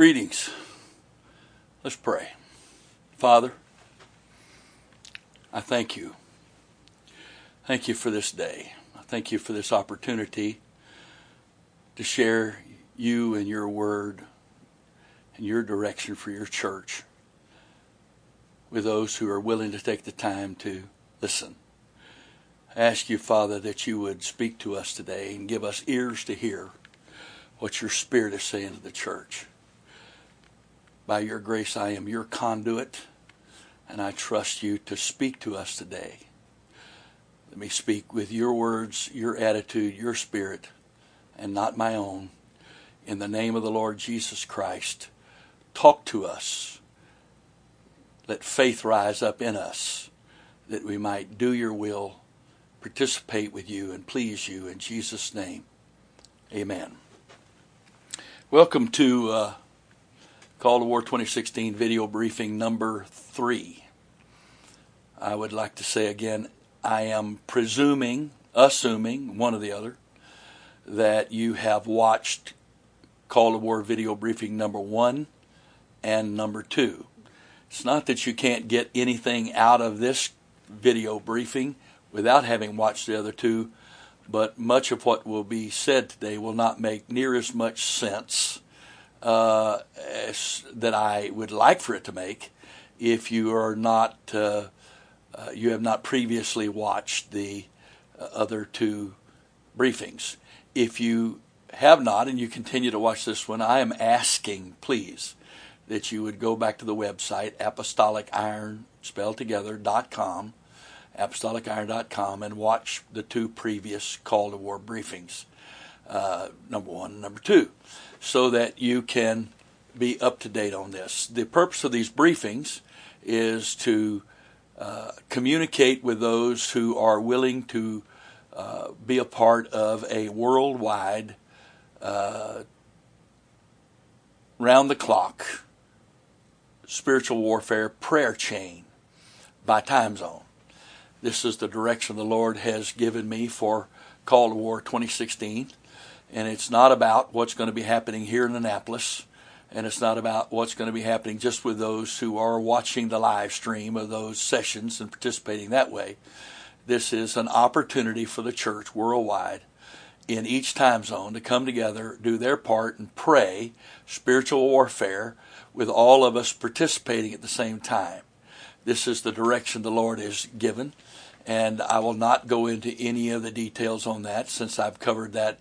Greetings. Let's pray. Father, I thank you. Thank you for this day. I thank you for this opportunity to share you and your word and your direction for your church with those who are willing to take the time to listen. I ask you, Father, that you would speak to us today and give us ears to hear what your Spirit is saying to the church. By your grace, I am your conduit, and I trust you to speak to us today. Let me speak with your words, your attitude, your spirit, and not my own. In the name of the Lord Jesus Christ, talk to us. Let faith rise up in us that we might do your will, participate with you, and please you. In Jesus' name, amen. Welcome to. Uh, Call to War 2016 video briefing number three. I would like to say again, I am presuming, assuming, one or the other, that you have watched Call to War video briefing number one and number two. It's not that you can't get anything out of this video briefing without having watched the other two, but much of what will be said today will not make near as much sense uh, that I would like for it to make if you are not uh, uh, you have not previously watched the uh, other two briefings. If you have not and you continue to watch this one, I am asking, please, that you would go back to the website apostoliciron spelled together dot com, apostoliciron.com, and watch the two previous call to war briefings, uh, number one and number two so that you can be up to date on this. The purpose of these briefings is to uh, communicate with those who are willing to uh, be a part of a worldwide, uh, round the clock spiritual warfare prayer chain by time zone. This is the direction the Lord has given me for Call to War 2016 and it's not about what's going to be happening here in Annapolis, and it's not about what's going to be happening just with those who are watching the live stream of those sessions and participating that way. This is an opportunity for the church worldwide in each time zone to come together, do their part, and pray spiritual warfare with all of us participating at the same time. This is the direction the Lord has given, and I will not go into any of the details on that since I've covered that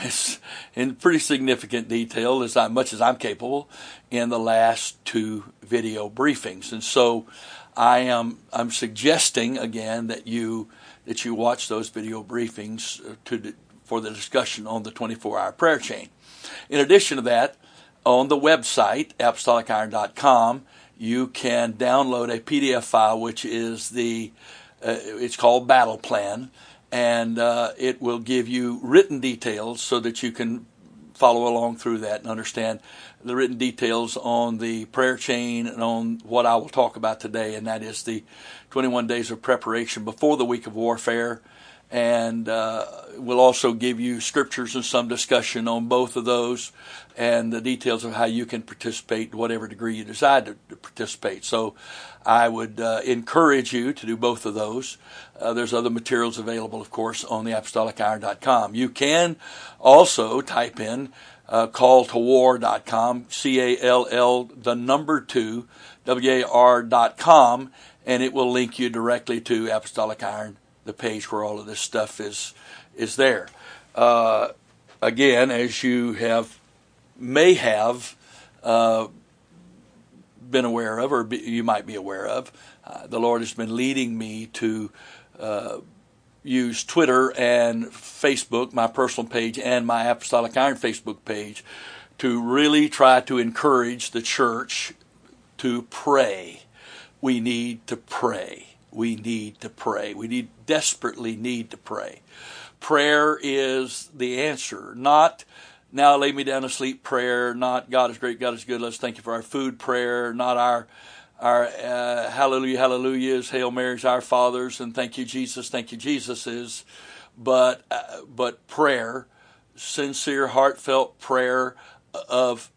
in pretty significant detail, as much as I'm capable, in the last two video briefings. And so, I am I'm suggesting again that you that you watch those video briefings uh, to for the discussion on the 24-hour prayer chain. In addition to that, on the website apostoliciron.com, you can download a PDF file which is the uh, it's called Battle Plan and uh, it will give you written details so that you can follow along through that and understand the written details on the prayer chain and on what I will talk about today, and that is the 21 days of preparation before the week of warfare. And uh, we'll also give you scriptures and some discussion on both of those and the details of how you can participate to whatever degree you decide to, to participate. So I would uh, encourage you to do both of those. Uh, there's other materials available, of course, on the apostoliciron.com. You can also type in uh, calltowar.com, C A L L, the number two, W A R.com, and it will link you directly to Apostolic Iron, the page where all of this stuff is, is there. Uh, again, as you have, may have, uh, been aware of, or be, you might be aware of, uh, the Lord has been leading me to uh, use Twitter and Facebook, my personal page, and my Apostolic Iron Facebook page, to really try to encourage the church to pray. We need to pray. We need to pray. We need desperately need to pray. Prayer is the answer, not now lay me down to sleep prayer, not God is great, God is good, let's thank you for our food prayer, not our our uh, hallelujah, hallelujahs, Hail Marys, our fathers, and thank you, Jesus, thank you, Jesus is, but, uh, but prayer, sincere, heartfelt prayer of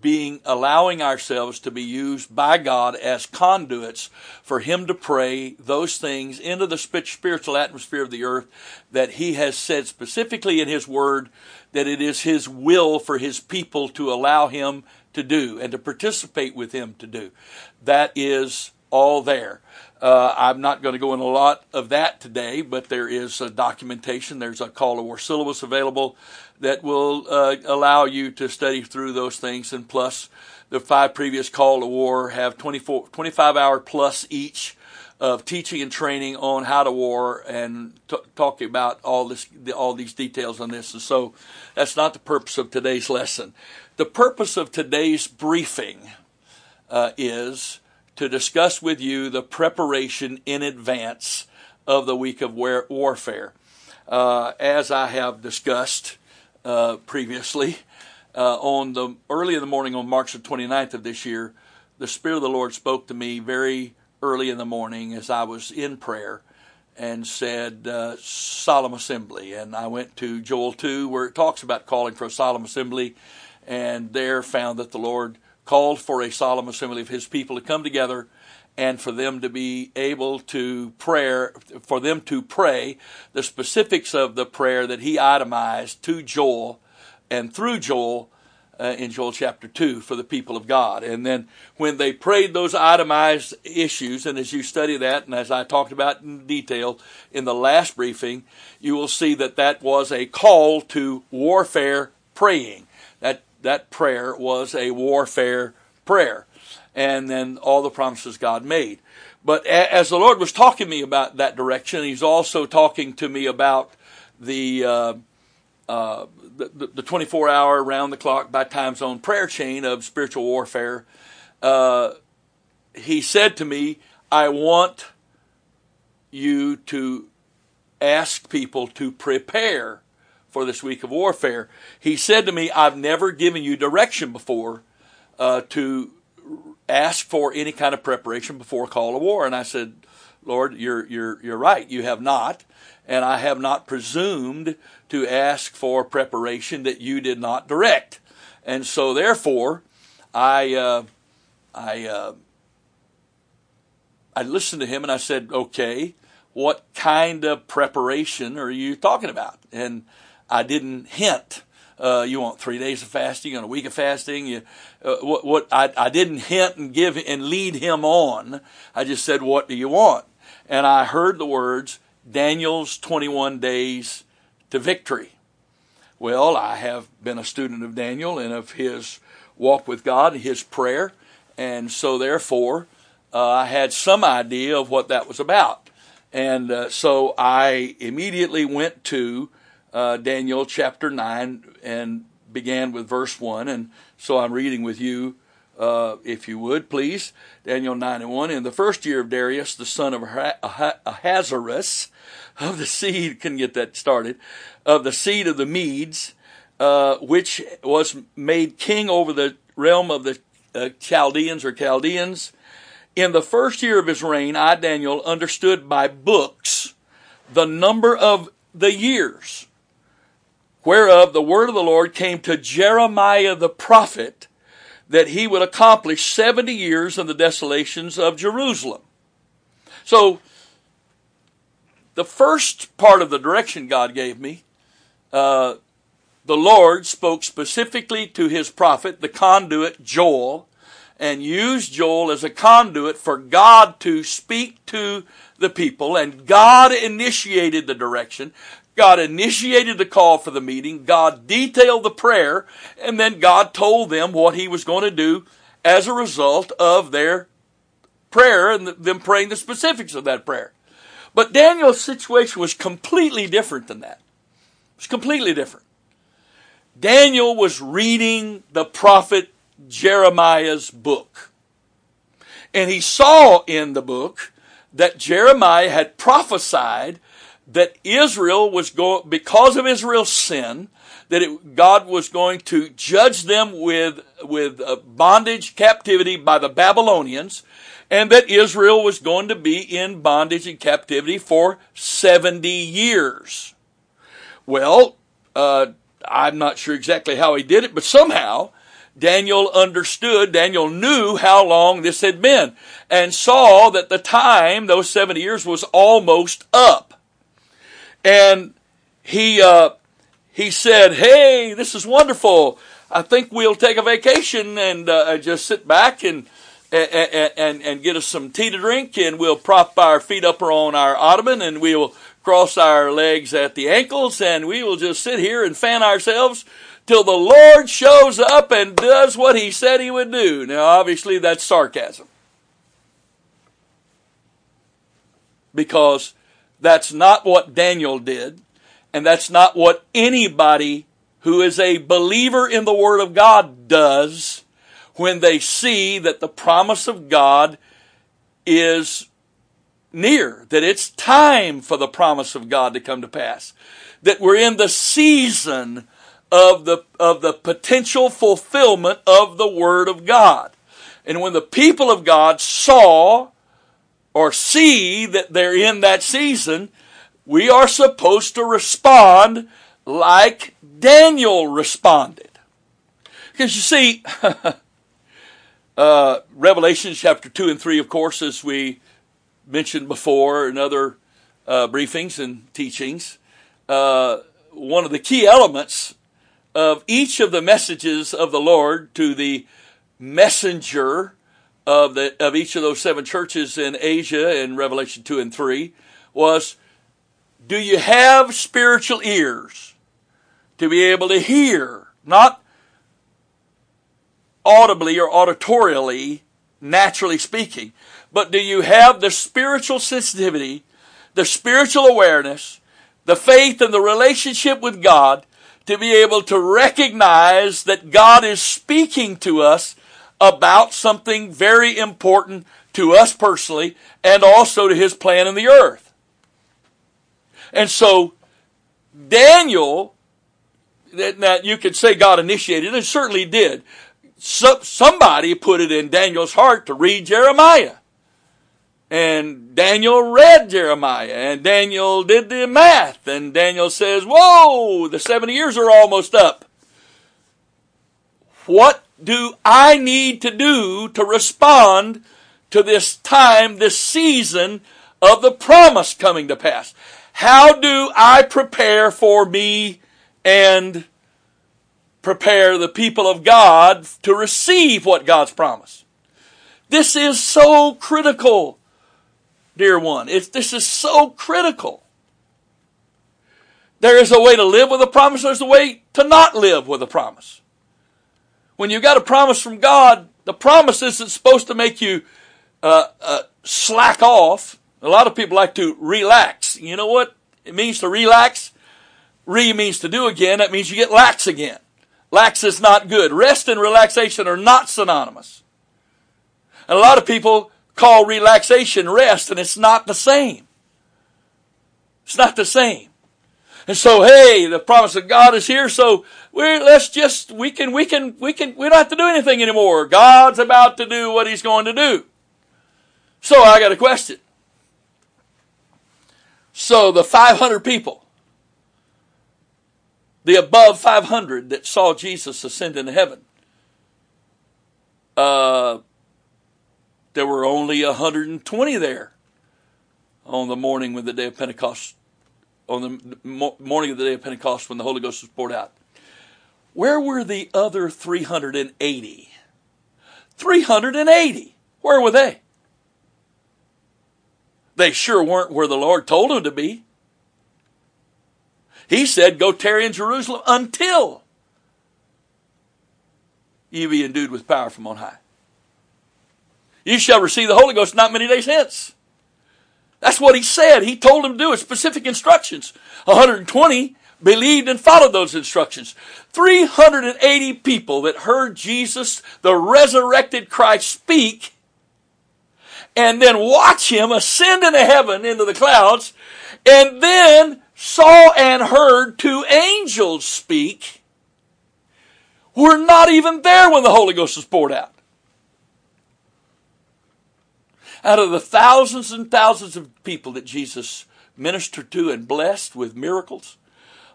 being allowing ourselves to be used by God as conduits for him to pray those things into the spiritual atmosphere of the earth that he has said specifically in his word that it is his will for his people to allow him to do and to participate with him to do. That is all there. Uh, I'm not going to go in a lot of that today, but there is a documentation. There's a call to war syllabus available that will uh, allow you to study through those things. And plus, the five previous call to war have 24, 25 hour plus each of teaching and training on how to war and t- talking about all this, all these details on this. And so, that's not the purpose of today's lesson. The purpose of today's briefing uh, is to discuss with you the preparation in advance of the week of war- warfare. Uh, as I have discussed uh, previously, uh, on the early in the morning on March the 29th of this year, the Spirit of the Lord spoke to me very early in the morning as I was in prayer and said, uh, Solemn Assembly. And I went to Joel 2, where it talks about calling for a solemn assembly, and there found that the Lord called for a solemn assembly of his people to come together and for them to be able to prayer for them to pray the specifics of the prayer that he itemized to Joel and through Joel uh, in Joel chapter 2 for the people of God. And then when they prayed those itemized issues, and as you study that, and as I talked about in detail in the last briefing, you will see that that was a call to warfare praying. That that prayer was a warfare prayer. And then all the promises God made. But as the Lord was talking to me about that direction, He's also talking to me about the uh, uh, the, the 24 hour round the clock by time zone prayer chain of spiritual warfare. Uh, he said to me, I want you to ask people to prepare for this week of warfare. He said to me, I've never given you direction before uh, to ask for any kind of preparation before call to war. And I said, Lord, you're, you're, you're right. You have not. And I have not presumed to ask for preparation that you did not direct. And so therefore, I, uh, I, uh, I listened to him and I said, okay, what kind of preparation are you talking about? And I didn't hint. Uh, you want three days of fasting and a week of fasting. You, uh, what, what I, I didn't hint and give and lead him on. I just said, "What do you want?" And I heard the words, "Daniel's 21 days to victory." Well, I have been a student of Daniel and of his walk with God, his prayer, and so therefore uh, I had some idea of what that was about. And uh, so I immediately went to uh, Daniel chapter 9 and began with verse 1. And so I'm reading with you, uh, if you would, please. Daniel 9 and 1. In the first year of Darius, the son of Ahasuerus, of the seed, couldn't get that started, of the seed of the Medes, uh, which was made king over the realm of the uh, Chaldeans or Chaldeans. In the first year of his reign, I, Daniel, understood by books the number of the years whereof the word of the Lord came to Jeremiah the prophet that he would accomplish 70 years in the desolations of Jerusalem. So, the first part of the direction God gave me, uh, the Lord spoke specifically to his prophet, the conduit Joel, and used Joel as a conduit for God to speak to the people, and God initiated the direction. God initiated the call for the meeting. God detailed the prayer. And then God told them what he was going to do as a result of their prayer and them praying the specifics of that prayer. But Daniel's situation was completely different than that. It was completely different. Daniel was reading the prophet Jeremiah's book. And he saw in the book that Jeremiah had prophesied that Israel was going, because of Israel's sin, that it, God was going to judge them with, with uh, bondage, captivity by the Babylonians, and that Israel was going to be in bondage and captivity for 70 years. Well, uh, I'm not sure exactly how he did it, but somehow Daniel understood, Daniel knew how long this had been and saw that the time, those 70 years, was almost up. And he, uh, he said, Hey, this is wonderful. I think we'll take a vacation and uh, just sit back and, and, and, and get us some tea to drink and we'll prop our feet up on our ottoman and we'll cross our legs at the ankles and we will just sit here and fan ourselves till the Lord shows up and does what he said he would do. Now, obviously, that's sarcasm. Because that's not what Daniel did, and that's not what anybody who is a believer in the Word of God does when they see that the promise of God is near, that it's time for the promise of God to come to pass, that we're in the season of the, of the potential fulfillment of the Word of God. And when the people of God saw or see that they're in that season, we are supposed to respond like Daniel responded. Because you see, uh, Revelation chapter 2 and 3, of course, as we mentioned before in other uh, briefings and teachings, uh, one of the key elements of each of the messages of the Lord to the messenger of the of each of those seven churches in Asia in Revelation 2 and 3 was do you have spiritual ears to be able to hear? Not audibly or auditorially naturally speaking but do you have the spiritual sensitivity the spiritual awareness the faith and the relationship with God to be able to recognize that God is speaking to us about something very important to us personally and also to his plan in the earth. And so, Daniel, that you could say God initiated, and certainly did. So, somebody put it in Daniel's heart to read Jeremiah. And Daniel read Jeremiah, and Daniel did the math, and Daniel says, Whoa, the 70 years are almost up. What do I need to do to respond to this time, this season of the promise coming to pass? How do I prepare for me and prepare the people of God to receive what God's promised? This is so critical dear one. It's, this is so critical. There is a way to live with a promise, there's a way to not live with a promise. When you've got a promise from God, the promise isn't supposed to make you uh, uh, slack off. A lot of people like to relax. You know what it means to relax? Re means to do again. That means you get lax again. Lax is not good. Rest and relaxation are not synonymous. And a lot of people call relaxation rest, and it's not the same. It's not the same. And so, hey, the promise of God is here, so we're, let's just we can we can we can we don't have to do anything anymore. God's about to do what He's going to do. So I got a question. So the 500 people, the above 500 that saw Jesus ascend into heaven, uh, there were only 120 there on the morning when the day of Pentecost, on the morning of the day of Pentecost when the Holy Ghost was poured out. Where were the other 380? 380. Where were they? They sure weren't where the Lord told them to be. He said, Go tarry in Jerusalem until you be endued with power from on high. You shall receive the Holy Ghost not many days hence. That's what he said. He told them to do it. Specific instructions. 120 believed and followed those instructions. 380 people that heard Jesus, the resurrected Christ, speak and then watch him ascend into heaven into the clouds and then saw and heard two angels speak were not even there when the Holy Ghost was poured out. Out of the thousands and thousands of people that Jesus ministered to and blessed with miracles,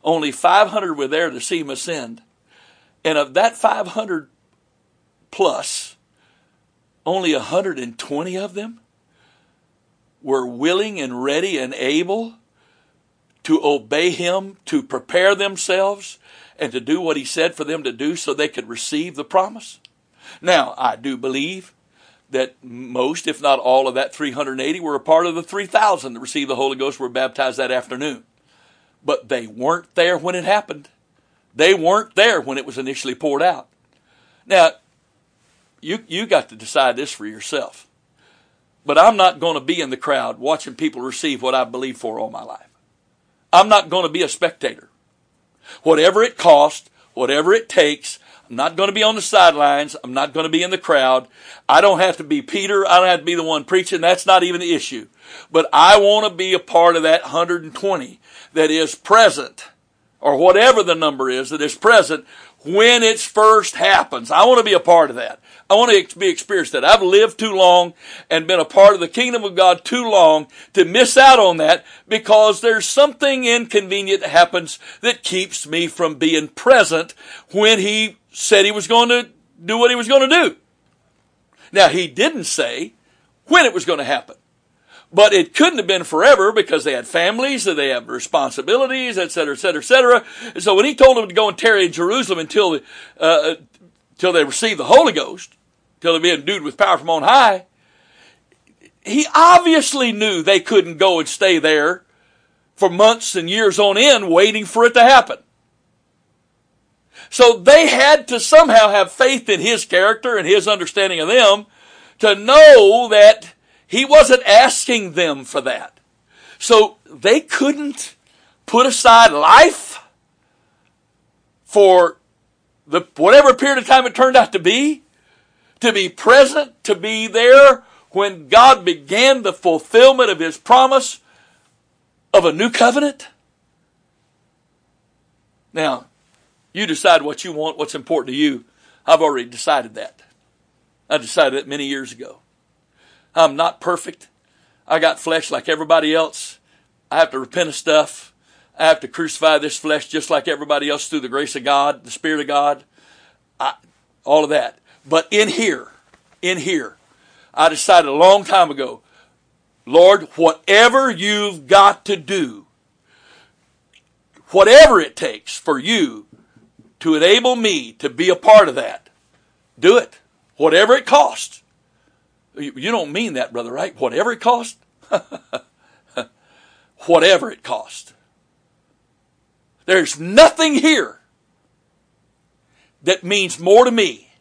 only 500 were there to see him ascend. And of that 500 plus, only 120 of them were willing and ready and able to obey him, to prepare themselves, and to do what he said for them to do so they could receive the promise. Now, I do believe that most, if not all of that 380 were a part of the 3,000 that received the Holy Ghost were baptized that afternoon. But they weren't there when it happened. They weren't there when it was initially poured out. Now, you, you got to decide this for yourself. But I'm not going to be in the crowd watching people receive what I believe for all my life. I'm not going to be a spectator. Whatever it costs, whatever it takes, I'm not going to be on the sidelines. I'm not going to be in the crowd. I don't have to be Peter. I don't have to be the one preaching. That's not even the issue. But I want to be a part of that 120 that is present or whatever the number is that is present when it first happens. I want to be a part of that. I want to be experienced that. I've lived too long and been a part of the kingdom of God too long to miss out on that because there's something inconvenient that happens that keeps me from being present when he said he was going to do what he was going to do. Now he didn't say when it was going to happen. But it couldn't have been forever because they had families they have responsibilities, et cetera, et cetera, et cetera. And so when he told them to go and tarry in Jerusalem until, uh, until they received the Holy Ghost, until they be endued with power from on high, he obviously knew they couldn't go and stay there for months and years on end waiting for it to happen. So they had to somehow have faith in his character and his understanding of them to know that he wasn't asking them for that. So they couldn't put aside life for the whatever period of time it turned out to be, to be present, to be there when God began the fulfillment of his promise of a new covenant. Now, you decide what you want, what's important to you. I've already decided that. I decided that many years ago. I'm not perfect. I got flesh like everybody else. I have to repent of stuff. I have to crucify this flesh just like everybody else through the grace of God, the Spirit of God, I, all of that. But in here, in here, I decided a long time ago, Lord, whatever you've got to do, whatever it takes for you to enable me to be a part of that, do it. Whatever it costs. You don't mean that, brother, right? Whatever it costs. Whatever it costs. There's nothing here that means more to me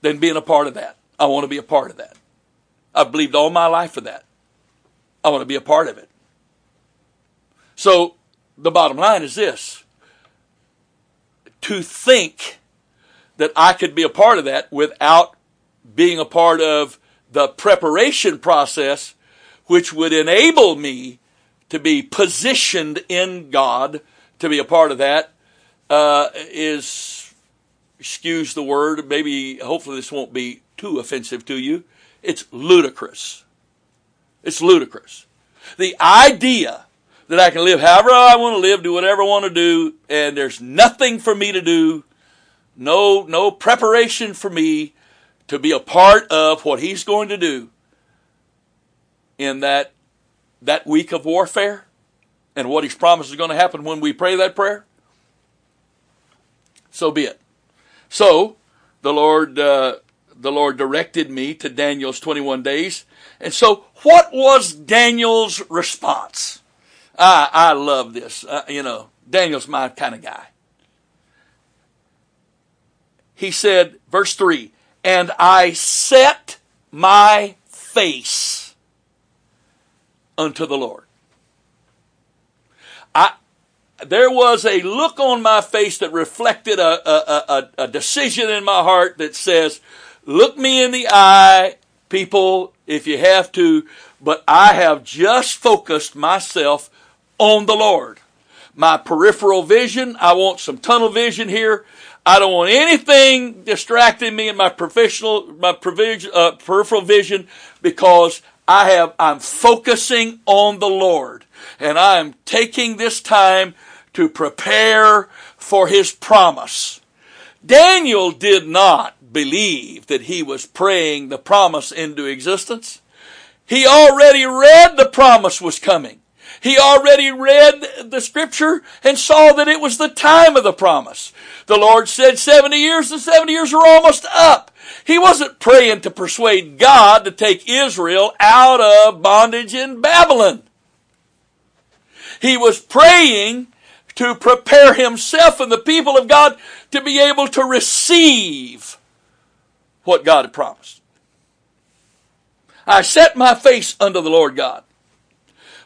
than being a part of that. I want to be a part of that. I've believed all my life for that. I want to be a part of it. So the bottom line is this to think that I could be a part of that without being a part of the preparation process, which would enable me to be positioned in God to be a part of that, uh, is excuse the word, maybe, hopefully, this won't be too offensive to you. It's ludicrous. It's ludicrous. The idea that I can live however I want to live, do whatever I want to do, and there's nothing for me to do, no, no preparation for me to be a part of what he's going to do in that, that week of warfare and what he's promised is going to happen when we pray that prayer, so be it. So, the Lord, uh, the Lord directed me to Daniel's 21 days. And so, what was Daniel's response? I, I love this. Uh, you know, Daniel's my kind of guy. He said, verse 3 and I set my face unto the Lord. I, there was a look on my face that reflected a, a, a, a decision in my heart that says, look me in the eye, people, if you have to, but I have just focused myself on the Lord. My peripheral vision, I want some tunnel vision here. I don't want anything distracting me in my professional, my provision, uh, peripheral vision because I have, I'm focusing on the Lord and I am taking this time to prepare for His promise. Daniel did not believe that he was praying the promise into existence. He already read the promise was coming. He already read the scripture and saw that it was the time of the promise. The Lord said 70 years, the 70 years are almost up. He wasn't praying to persuade God to take Israel out of bondage in Babylon. He was praying to prepare himself and the people of God to be able to receive what God had promised. I set my face unto the Lord God.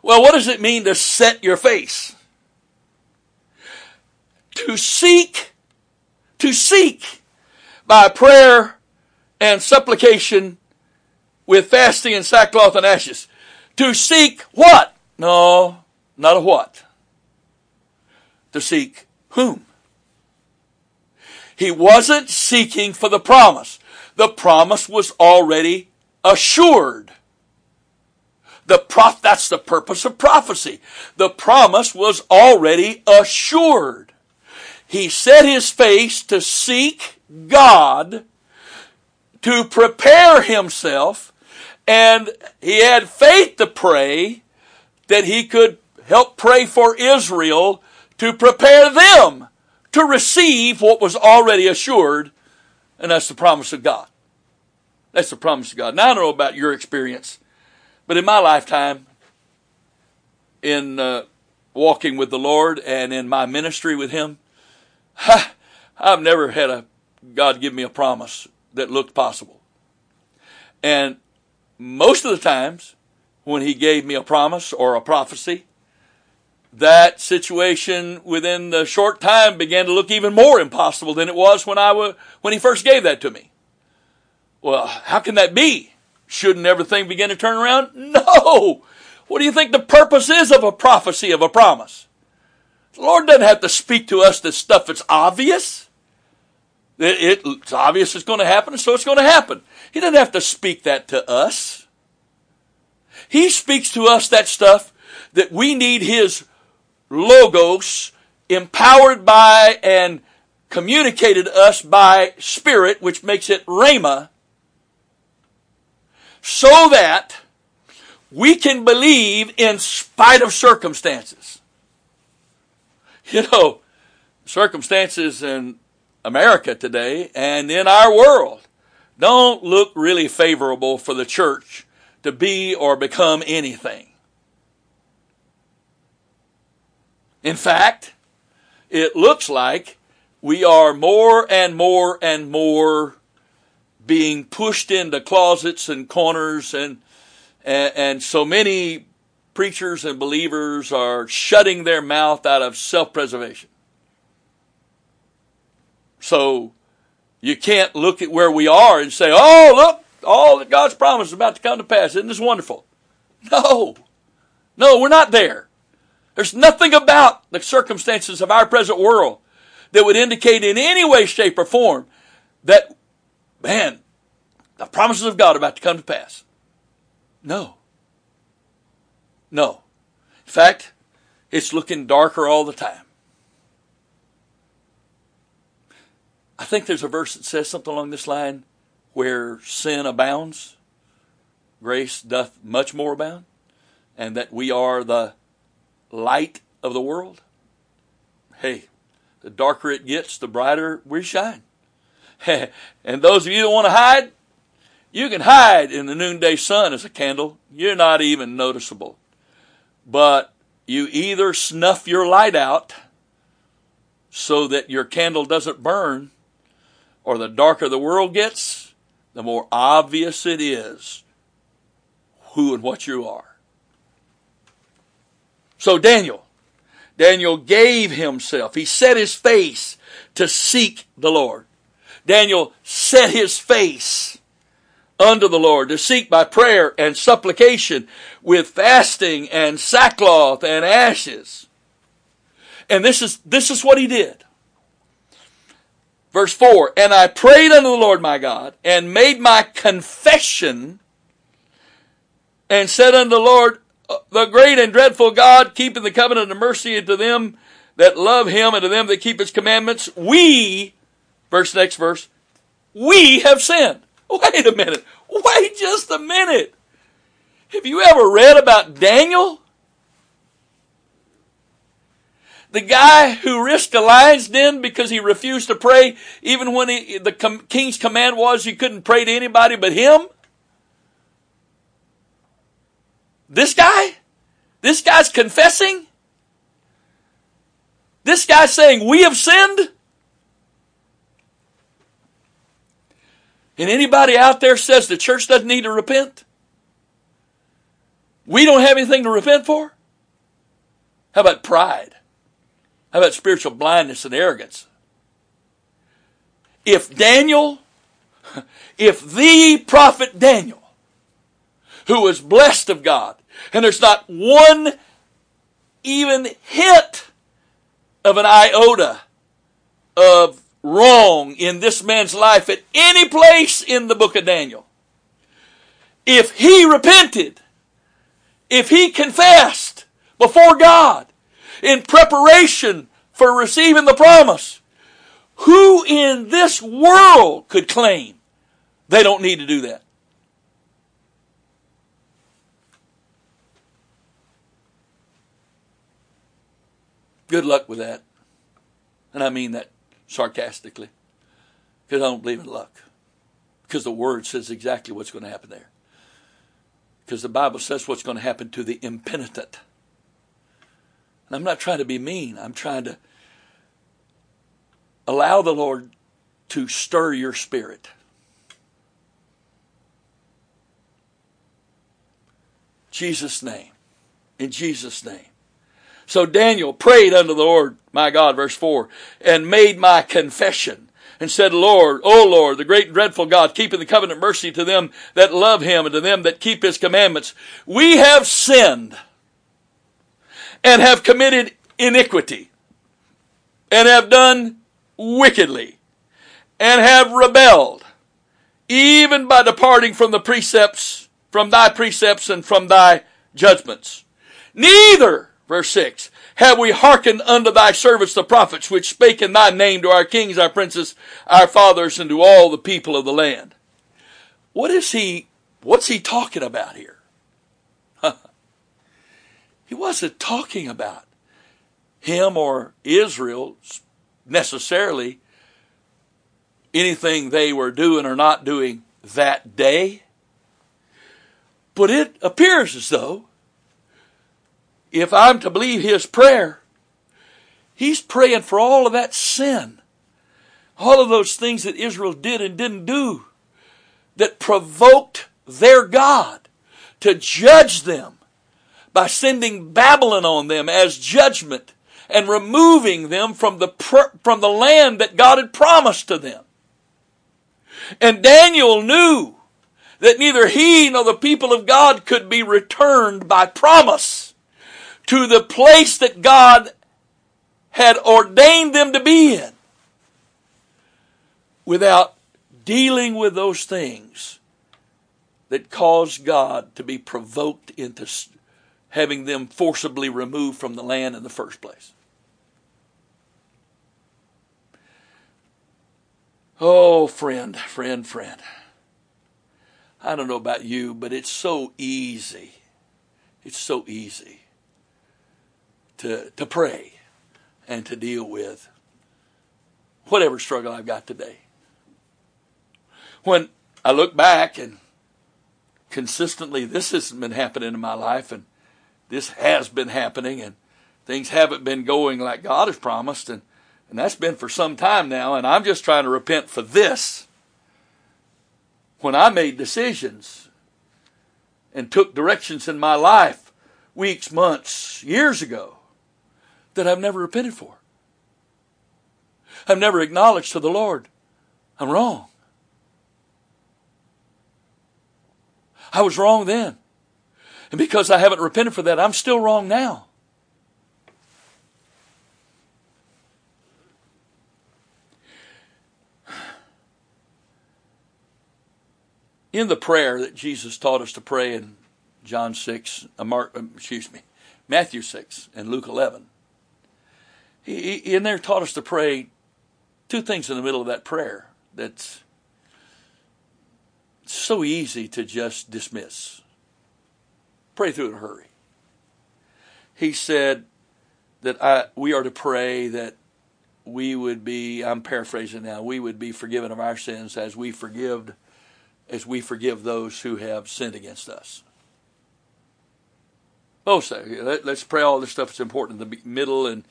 Well, what does it mean to set your face? To seek, to seek by prayer and supplication with fasting and sackcloth and ashes. To seek what? No, not a what to seek whom? He wasn't seeking for the promise. The promise was already assured. The prof- that's the purpose of prophecy. The promise was already assured. He set his face to seek God, to prepare himself, and he had faith to pray that he could help pray for Israel to prepare them to receive what was already assured, and that's the promise of God. That's the promise of God. Now, I don't know about your experience, but in my lifetime, in uh, walking with the Lord and in my ministry with Him, I've never had a God give me a promise that looked possible. And most of the times, when He gave me a promise or a prophecy, that situation within the short time began to look even more impossible than it was when I was, when he first gave that to me. Well, how can that be? Shouldn't everything begin to turn around? No! What do you think the purpose is of a prophecy, of a promise? The Lord doesn't have to speak to us this stuff that's obvious. It, it's obvious it's going to happen, so it's going to happen. He doesn't have to speak that to us. He speaks to us that stuff that we need His logos, empowered by and communicated us by Spirit, which makes it Rhema, so that we can believe in spite of circumstances. You know, circumstances in America today and in our world don't look really favorable for the church to be or become anything. In fact, it looks like we are more and more and more being pushed into closets and corners and, and, and so many preachers and believers are shutting their mouth out of self-preservation. So you can't look at where we are and say, oh, look, all that God's promise is about to come to pass. Isn't this wonderful? No. No, we're not there. There's nothing about the circumstances of our present world that would indicate in any way, shape, or form that, man, the promises of God are about to come to pass. No. No. In fact, it's looking darker all the time. I think there's a verse that says something along this line where sin abounds, grace doth much more abound, and that we are the light of the world, hey, the darker it gets, the brighter we shine. and those of you that want to hide, you can hide in the noonday sun as a candle. You're not even noticeable. But you either snuff your light out so that your candle doesn't burn, or the darker the world gets, the more obvious it is who and what you are. So Daniel, Daniel gave himself. He set his face to seek the Lord. Daniel set his face unto the Lord to seek by prayer and supplication with fasting and sackcloth and ashes. And this is, this is what he did. Verse 4, And I prayed unto the Lord my God and made my confession and said unto the Lord, uh, the great and dreadful God, keeping the covenant of mercy unto them that love him and to them that keep his commandments, we Verse next verse. We have sinned. Wait a minute. Wait just a minute. Have you ever read about Daniel? The guy who risked a lion's den because he refused to pray, even when he, the com- king's command was you couldn't pray to anybody but him? This guy? This guy's confessing? This guy's saying, We have sinned? And anybody out there says the church doesn't need to repent? We don't have anything to repent for? How about pride? How about spiritual blindness and arrogance? If Daniel, if the prophet Daniel, who was blessed of God, and there's not one even hint of an iota of wrong in this man's life at any place in the book of Daniel. If he repented, if he confessed before God in preparation for receiving the promise, who in this world could claim they don't need to do that? Good luck with that. And I mean that sarcastically. Because I don't believe in luck. Because the Word says exactly what's going to happen there. Because the Bible says what's going to happen to the impenitent. And I'm not trying to be mean. I'm trying to allow the Lord to stir your spirit. Jesus' name. In Jesus' name. So Daniel prayed unto the Lord, my God, verse 4, and made my confession and said, Lord, O Lord, the great and dreadful God, keeping the covenant mercy to them that love him and to them that keep his commandments. We have sinned and have committed iniquity and have done wickedly and have rebelled even by departing from the precepts, from thy precepts and from thy judgments. Neither Verse 6 Have we hearkened unto thy servants the prophets, which spake in thy name to our kings, our princes, our fathers, and to all the people of the land? What is he, what's he talking about here? he wasn't talking about him or Israel necessarily anything they were doing or not doing that day. But it appears as though if I'm to believe his prayer, he's praying for all of that sin. All of those things that Israel did and didn't do that provoked their God to judge them by sending Babylon on them as judgment and removing them from the, from the land that God had promised to them. And Daniel knew that neither he nor the people of God could be returned by promise to the place that God had ordained them to be in without dealing with those things that caused God to be provoked into having them forcibly removed from the land in the first place. Oh, friend, friend, friend. I don't know about you, but it's so easy. It's so easy to, to pray and to deal with whatever struggle I've got today. When I look back and consistently this hasn't been happening in my life and this has been happening and things haven't been going like God has promised and, and that's been for some time now and I'm just trying to repent for this. When I made decisions and took directions in my life weeks, months, years ago that I've never repented for. I've never acknowledged to the Lord, I'm wrong. I was wrong then. And because I haven't repented for that, I'm still wrong now. In the prayer that Jesus taught us to pray in John 6, uh, um, excuse me, Matthew 6 and Luke 11, he, in there taught us to pray two things in the middle of that prayer that's so easy to just dismiss. Pray through in a hurry. He said that I, we are to pray that we would be, I'm paraphrasing now, we would be forgiven of our sins as we forgive as we forgive those who have sinned against us. Oh, so let, us pray all this stuff that's important in the middle and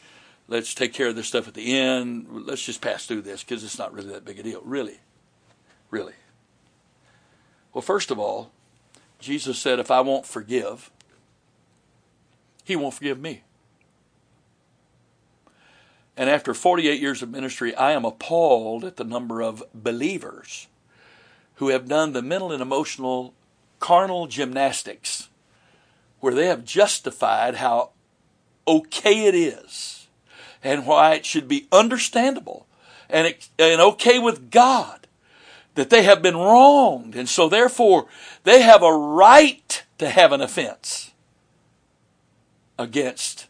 let's take care of this stuff at the end. Let's just pass through this because it's not really that big a deal. Really. Really. Well, first of all, Jesus said, if I won't forgive, he won't forgive me. And after 48 years of ministry, I am appalled at the number of believers who have done the mental and emotional carnal gymnastics where they have justified how okay it is and why it should be understandable and, and okay with God that they have been wronged. And so therefore they have a right to have an offense against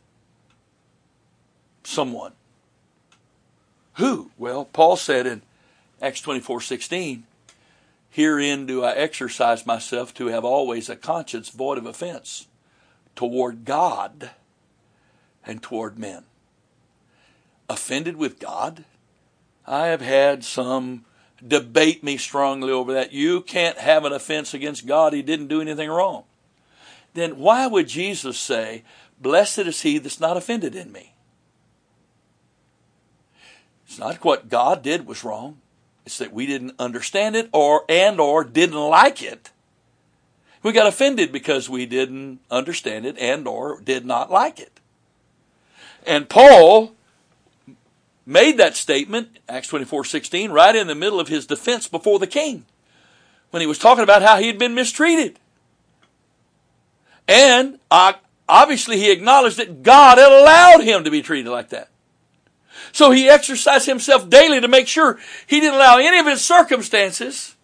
someone. Who? Well, Paul said in Acts 24 16, Herein do I exercise myself to have always a conscience void of offense toward God and toward men. Offended with God? I have had some debate me strongly over that. You can't have an offense against God. He didn't do anything wrong. Then why would Jesus say, Blessed is he that's not offended in me? It's not what God did was wrong. It's that we didn't understand it or and or didn't like it. We got offended because we didn't understand it and or did not like it. And Paul made that statement, Acts 24, 16, right in the middle of his defense before the king. When he was talking about how he had been mistreated. And obviously he acknowledged that God had allowed him to be treated like that. So he exercised himself daily to make sure he didn't allow any of his circumstances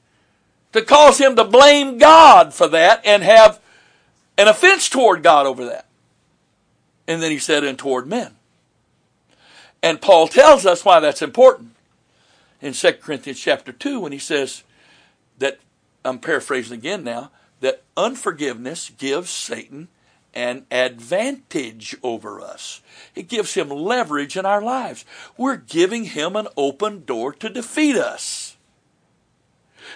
to cause him to blame God for that and have an offense toward God over that. And then he said, and toward men. And Paul tells us why that's important in 2 Corinthians chapter 2 when he says that, I'm paraphrasing again now, that unforgiveness gives Satan an advantage over us. It gives him leverage in our lives. We're giving him an open door to defeat us.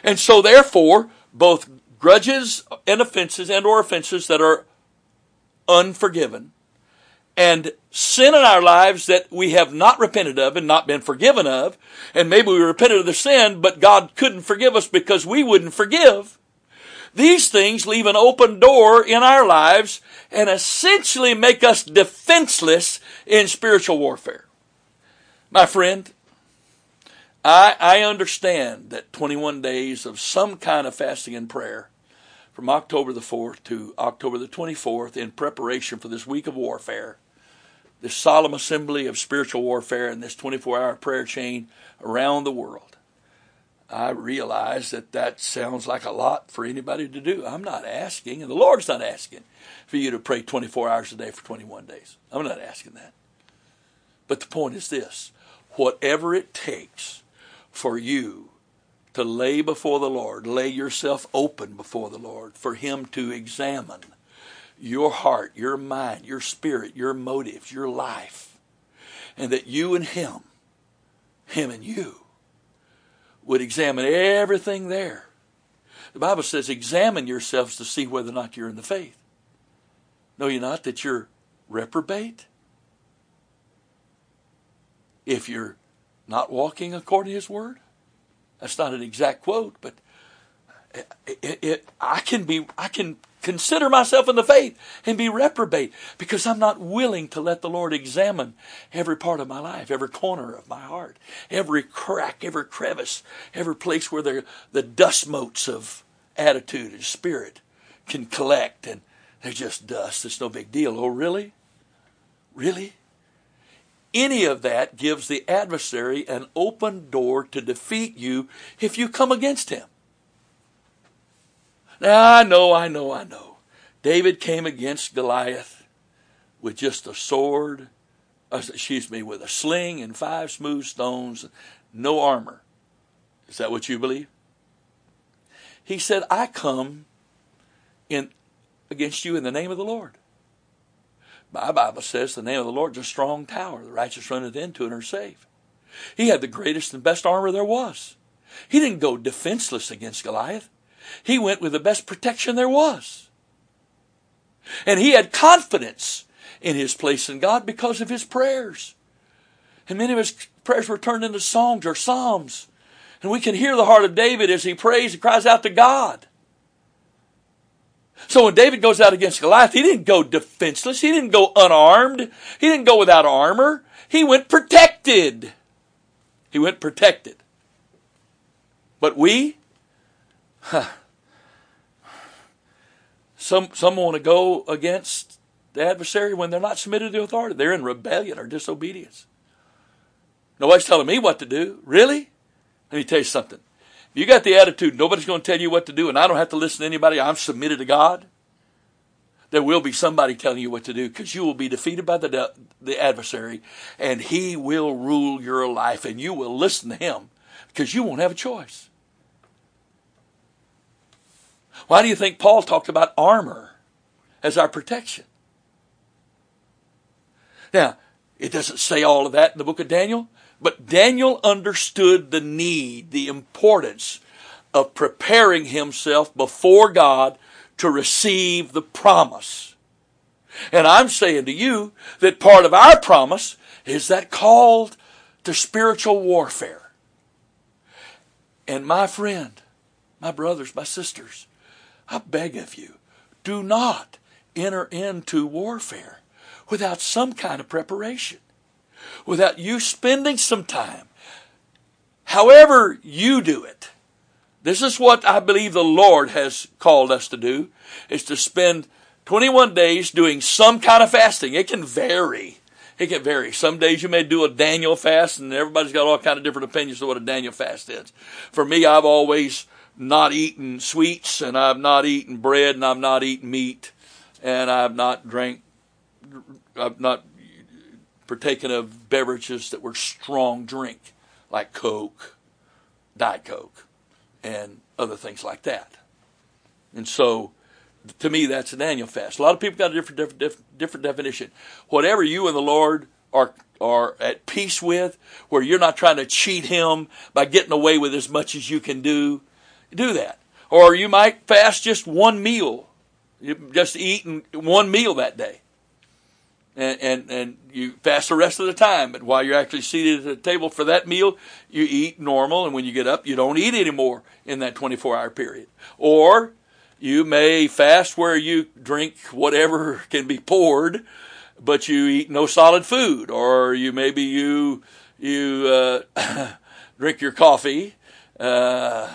And so therefore, both grudges and offenses and or offenses that are unforgiven and sin in our lives that we have not repented of and not been forgiven of, and maybe we repented of the sin, but God couldn't forgive us because we wouldn't forgive. These things leave an open door in our lives and essentially make us defenseless in spiritual warfare. My friend, I, I understand that 21 days of some kind of fasting and prayer from October the 4th to October the 24th in preparation for this week of warfare, this solemn assembly of spiritual warfare and this 24 hour prayer chain around the world. I realize that that sounds like a lot for anybody to do. I'm not asking, and the Lord's not asking for you to pray 24 hours a day for 21 days. I'm not asking that. But the point is this whatever it takes for you to lay before the Lord, lay yourself open before the Lord, for Him to examine your heart, your mind, your spirit, your motives, your life, and that you and Him, Him and you, would examine everything there. The Bible says, examine yourselves to see whether or not you're in the faith. Know you not that you're reprobate? If you're not walking according to His Word? That's not an exact quote, but it, it, it, I can be, I can consider myself in the faith and be reprobate because I'm not willing to let the Lord examine every part of my life, every corner of my heart, every crack, every crevice, every place where the, the dust motes of attitude and spirit can collect and they're just dust. It's no big deal. Oh, really? Really? Any of that gives the adversary an open door to defeat you if you come against him. Now, I know, I know, I know. David came against Goliath with just a sword uh, excuse me, with a sling and five smooth stones, no armor. Is that what you believe? He said, I come in against you in the name of the Lord. My Bible says the name of the Lord is a strong tower. The righteous runneth into it and are safe. He had the greatest and best armor there was. He didn't go defenseless against Goliath. He went with the best protection there was. And he had confidence in his place in God because of his prayers. And many of his prayers were turned into songs or psalms. And we can hear the heart of David as he prays and cries out to God. So when David goes out against Goliath, he didn't go defenseless. He didn't go unarmed. He didn't go without armor. He went protected. He went protected. But we, huh, some, some want to go against the adversary when they're not submitted to authority. They're in rebellion or disobedience. Nobody's telling me what to do. Really? Let me tell you something. You got the attitude, nobody's going to tell you what to do, and I don't have to listen to anybody, I'm submitted to God, there will be somebody telling you what to do because you will be defeated by the, the adversary, and he will rule your life, and you will listen to him because you won't have a choice. Why do you think Paul talked about armor as our protection? Now, it doesn't say all of that in the book of Daniel, but Daniel understood the need, the importance of preparing himself before God to receive the promise. And I'm saying to you that part of our promise is that called to spiritual warfare. And my friend, my brothers, my sisters, I beg of you, do not enter into warfare without some kind of preparation without you spending some time. However you do it. This is what I believe the Lord has called us to do, is to spend 21 days doing some kind of fasting. It can vary. It can vary. Some days you may do a Daniel fast, and everybody's got all kind of different opinions of what a Daniel fast is. For me, I've always not eaten sweets, and I've not eaten bread, and I've not eaten meat, and I've not drank, I've not partaken of beverages that were strong drink, like Coke, Diet Coke, and other things like that. And so, to me, that's a Daniel fast. A lot of people got a different, different, different, different definition. Whatever you and the Lord are are at peace with, where you're not trying to cheat Him by getting away with as much as you can do, do that. Or you might fast just one meal, just eat one meal that day and, and, and you fast the rest of the time. But while you're actually seated at the table for that meal, you eat normal, and when you get up, you don't eat anymore in that 24 hour period. Or you may fast where you drink whatever can be poured, but you eat no solid food. Or you maybe you you uh, drink your coffee uh,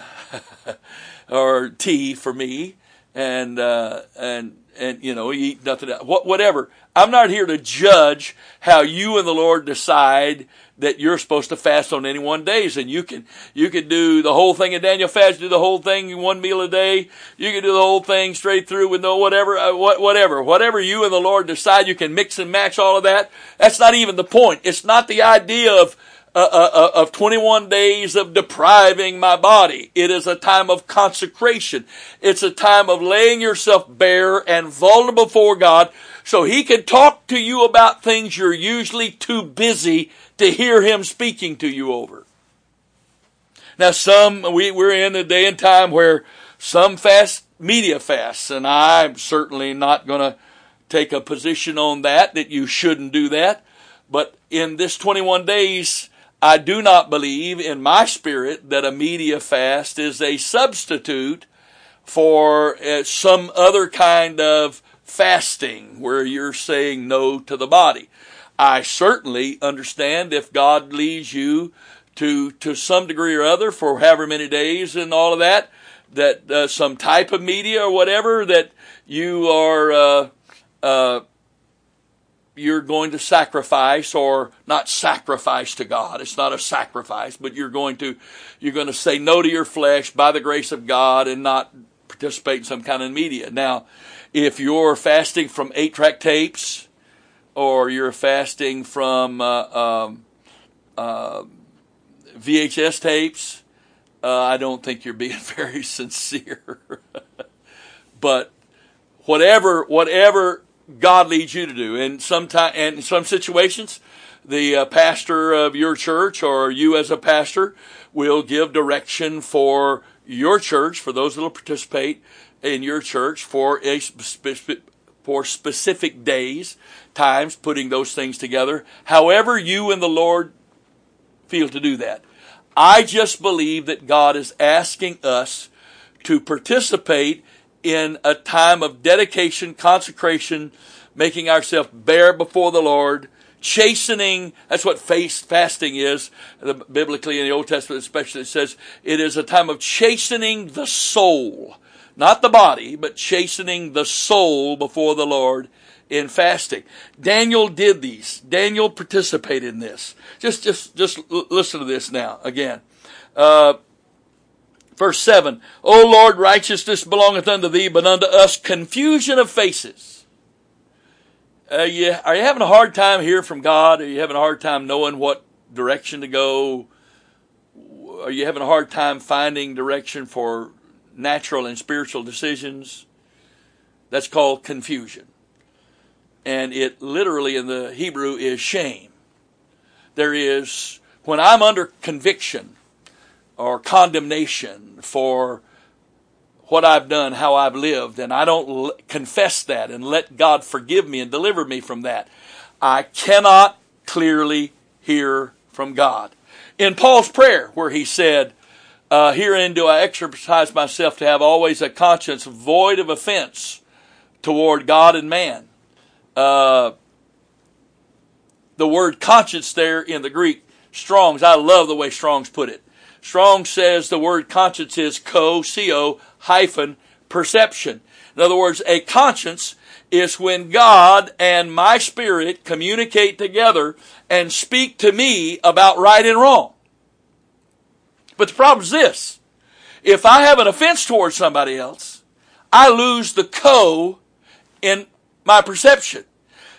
or tea for me, and uh, and and you know you eat nothing else. whatever. I'm not here to judge how you and the Lord decide that you're supposed to fast on any one days. And you can, you can do the whole thing in Daniel fast, do the whole thing one meal a day. You can do the whole thing straight through with no whatever, uh, whatever, whatever you and the Lord decide. You can mix and match all of that. That's not even the point. It's not the idea of, uh, uh, uh of 21 days of depriving my body. It is a time of consecration. It's a time of laying yourself bare and vulnerable before God so he can talk to you about things you're usually too busy to hear him speaking to you over. Now some, we, we're in a day and time where some fast media fasts, and I'm certainly not going to take a position on that, that you shouldn't do that. But in this 21 days, I do not believe in my spirit that a media fast is a substitute for uh, some other kind of fasting where you're saying no to the body. I certainly understand if God leads you to to some degree or other for however many days and all of that that uh, some type of media or whatever that you are uh, uh, you're going to sacrifice or not sacrifice to God. It's not a sacrifice, but you're going to you're going to say no to your flesh by the grace of God and not participate in some kind of media. Now, if you're fasting from eight track tapes or you're fasting from uh, um, uh, VHS tapes, uh, I don't think you're being very sincere. but whatever whatever God leads you to do, and sometime and in some situations, the uh, pastor of your church or you as a pastor will give direction for your church for those that will participate in your church for a specific for specific days, times, putting those things together. However, you and the Lord feel to do that. I just believe that God is asking us to participate in a time of dedication, consecration, making ourselves bare before the Lord, chastening. That's what fasting is. Biblically in the Old Testament, especially, it says it is a time of chastening the soul, not the body, but chastening the soul before the Lord in fasting. Daniel did these. Daniel participated in this. Just, just, just listen to this now again. Uh, verse 7 O Lord, righteousness belongeth unto thee, but unto us confusion of faces. Uh, you, are you having a hard time hearing from God? Are you having a hard time knowing what direction to go? Are you having a hard time finding direction for natural and spiritual decisions? That's called confusion and it literally in the Hebrew is shame. There is, when I'm under conviction or condemnation for what I've done, how I've lived, and I don't l- confess that and let God forgive me and deliver me from that, I cannot clearly hear from God. In Paul's prayer, where he said, uh, Herein do I exercise myself to have always a conscience void of offense toward God and man. Uh, the word conscience there in the Greek, Strong's, I love the way Strong's put it. Strong says the word conscience is co, co, hyphen, perception. In other words, a conscience is when God and my spirit communicate together and speak to me about right and wrong. But the problem is this. If I have an offense towards somebody else, I lose the co in my perception.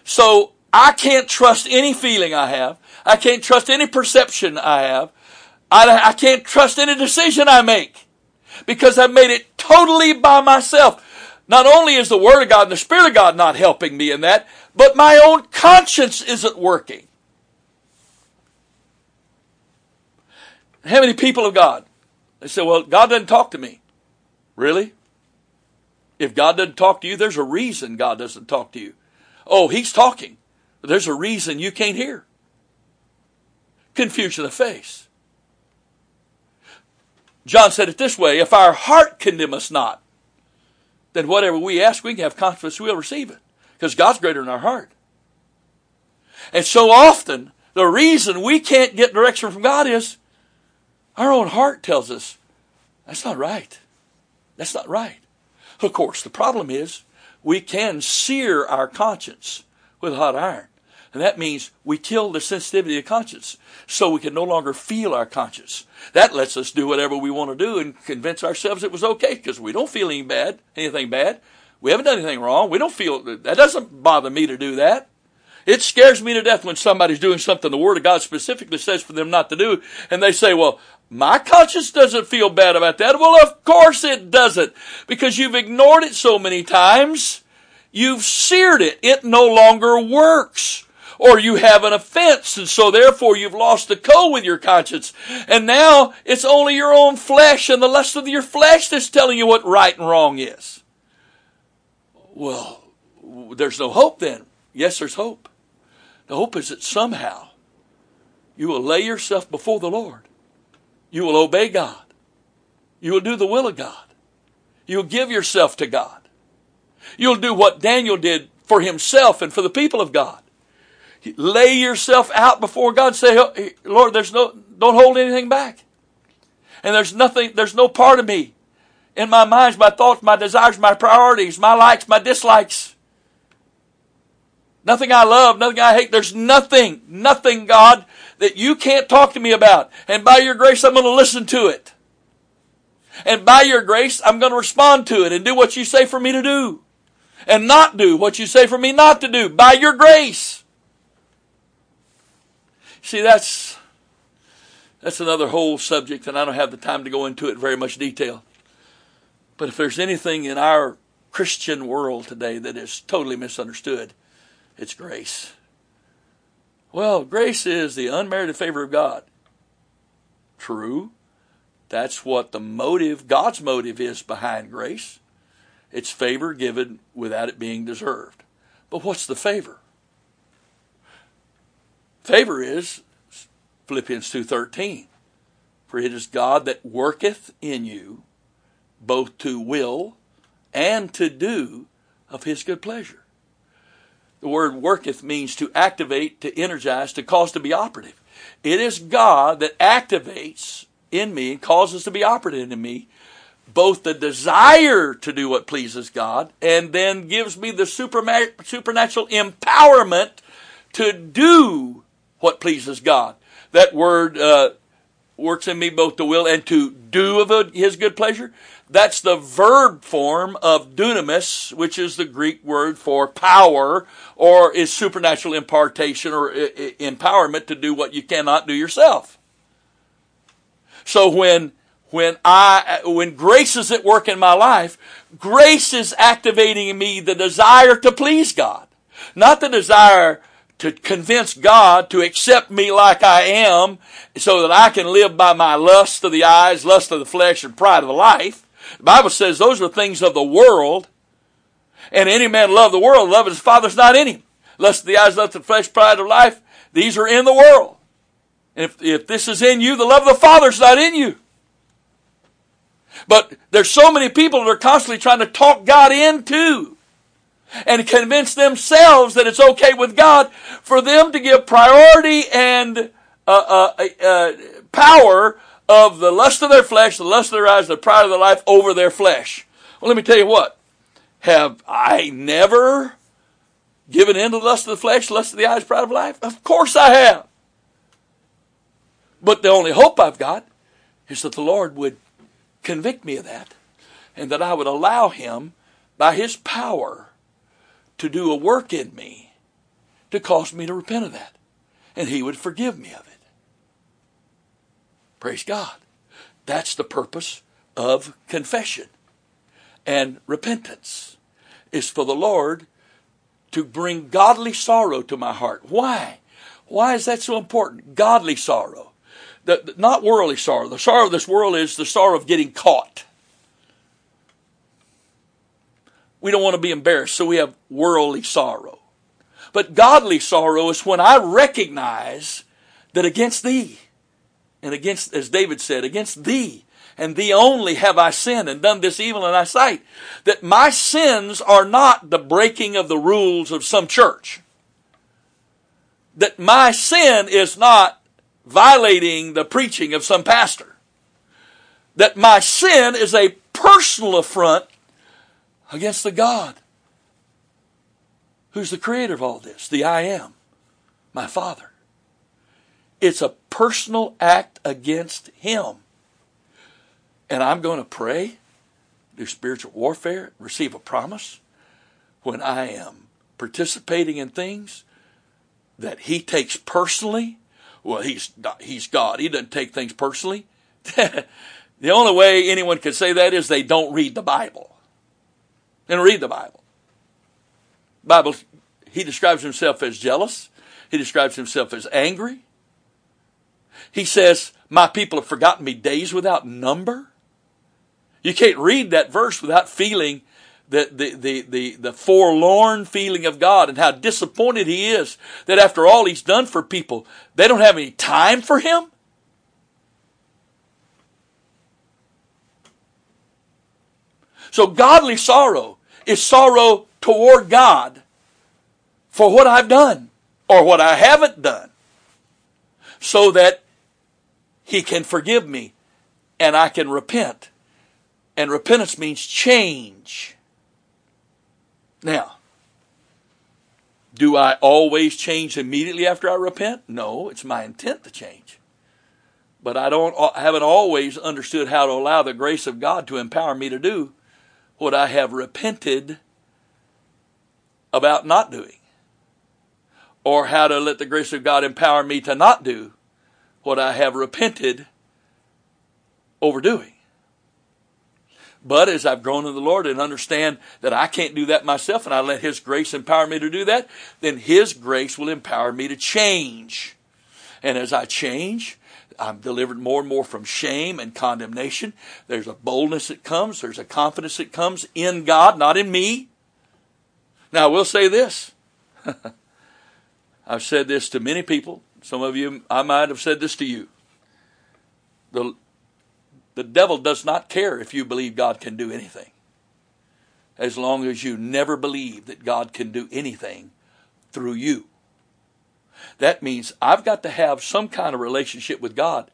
So I can't trust any feeling I have. I can't trust any perception I have. I, I can't trust any decision I make because I've made it totally by myself. Not only is the Word of God and the Spirit of God not helping me in that, but my own conscience isn't working. How many people of God? They say, well, God doesn't talk to me. Really? If God doesn't talk to you, there's a reason God doesn't talk to you. Oh, He's talking. There's a reason you can't hear. Confusion of face. John said it this way if our heart condemn us not, then whatever we ask, we can have confidence we'll receive it. Because God's greater than our heart. And so often, the reason we can't get direction from God is our own heart tells us that's not right. That's not right. Of course, the problem is we can sear our conscience with hot iron. And that means we kill the sensitivity of conscience so we can no longer feel our conscience. That lets us do whatever we want to do and convince ourselves it was okay because we don't feel any bad, anything bad. We haven't done anything wrong. We don't feel that doesn't bother me to do that. It scares me to death when somebody's doing something the Word of God specifically says for them not to do, and they say, well, my conscience doesn't feel bad about that. Well, of course it doesn't. Because you've ignored it so many times. You've seared it. It no longer works. Or you have an offense, and so therefore you've lost the co with your conscience. And now it's only your own flesh and the lust of your flesh that's telling you what right and wrong is. Well, there's no hope then. Yes, there's hope. The hope is that somehow you will lay yourself before the Lord you will obey God. You will do the will of God. You'll give yourself to God. You'll do what Daniel did for himself and for the people of God. Lay yourself out before God. Say, Lord, there's no, don't hold anything back. And there's nothing, there's no part of me in my minds, my thoughts, my desires, my priorities, my likes, my dislikes. Nothing I love, nothing I hate. There's nothing, nothing, God, that you can't talk to me about. And by your grace, I'm going to listen to it. And by your grace, I'm going to respond to it and do what you say for me to do. And not do what you say for me not to do. By your grace. See, that's that's another whole subject, and I don't have the time to go into it very much detail. But if there's anything in our Christian world today that is totally misunderstood, it's grace. Well, grace is the unmerited favor of God. True. That's what the motive, God's motive is behind grace. It's favor given without it being deserved. But what's the favor? Favor is Philippians 2:13. For it is God that worketh in you both to will and to do of his good pleasure. The word worketh means to activate, to energize, to cause to be operative. It is God that activates in me and causes to be operative in me both the desire to do what pleases God and then gives me the supernatural empowerment to do what pleases God. That word uh, works in me both to will and to do of his good pleasure. That's the verb form of dunamis, which is the Greek word for power or is supernatural impartation or uh, uh, empowerment to do what you cannot do yourself. So when when I uh, when grace is at work in my life, grace is activating in me the desire to please God, not the desire to convince God to accept me like I am so that I can live by my lust of the eyes, lust of the flesh, and pride of the life. The Bible says those are things of the world. And any man love the world, love his father's not in him. Lust of the eyes, lust of the flesh, pride of life, these are in the world. And if, if this is in you, the love of the father's not in you. But there's so many people that are constantly trying to talk God into and convince themselves that it's okay with God for them to give priority and uh, uh, uh, power of the lust of their flesh, the lust of their eyes, the pride of their life over their flesh. Well, let me tell you what. Have I never given in to the lust of the flesh, lust of the eyes, pride of life? Of course I have. But the only hope I've got is that the Lord would convict me of that and that I would allow Him by His power to do a work in me to cause me to repent of that. And He would forgive me of it. Praise God. That's the purpose of confession and repentance is for the Lord to bring godly sorrow to my heart. Why? Why is that so important? Godly sorrow. The, not worldly sorrow. The sorrow of this world is the sorrow of getting caught. We don't want to be embarrassed, so we have worldly sorrow. But godly sorrow is when I recognize that against thee, and against, as David said, against thee and thee only have I sinned and done this evil in thy sight. That my sins are not the breaking of the rules of some church. That my sin is not violating the preaching of some pastor. That my sin is a personal affront against the God who's the creator of all this, the I am, my Father. It's a personal act against Him. And I'm going to pray, do spiritual warfare, receive a promise when I am participating in things that He takes personally. Well, He's, he's God. He doesn't take things personally. the only way anyone could say that is they don't read the Bible. And read the Bible. Bible, he describes himself as jealous. He describes himself as angry. He says, My people have forgotten me days without number. You can't read that verse without feeling the, the, the, the, the forlorn feeling of God and how disappointed He is that after all He's done for people, they don't have any time for Him. So godly sorrow is sorrow toward God for what I've done or what I haven't done so that he can forgive me and I can repent. And repentance means change. Now, do I always change immediately after I repent? No, it's my intent to change. But I don't haven't always understood how to allow the grace of God to empower me to do what I have repented about not doing or how to let the grace of God empower me to not do what I have repented overdoing. But as I've grown in the Lord and understand that I can't do that myself and I let His grace empower me to do that, then His grace will empower me to change. And as I change, I'm delivered more and more from shame and condemnation. There's a boldness that comes. There's a confidence that comes in God, not in me. Now, I will say this. I've said this to many people. Some of you, I might have said this to you. The, the devil does not care if you believe God can do anything. As long as you never believe that God can do anything through you. That means I've got to have some kind of relationship with God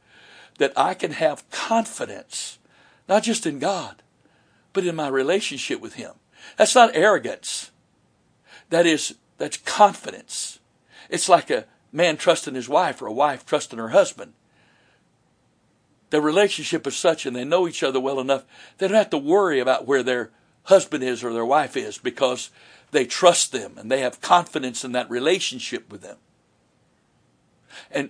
that I can have confidence, not just in God, but in my relationship with Him. That's not arrogance. That is, that's confidence. It's like a man trusting his wife or a wife trusting her husband. Their relationship is such and they know each other well enough, they don't have to worry about where their husband is or their wife is because they trust them and they have confidence in that relationship with them. And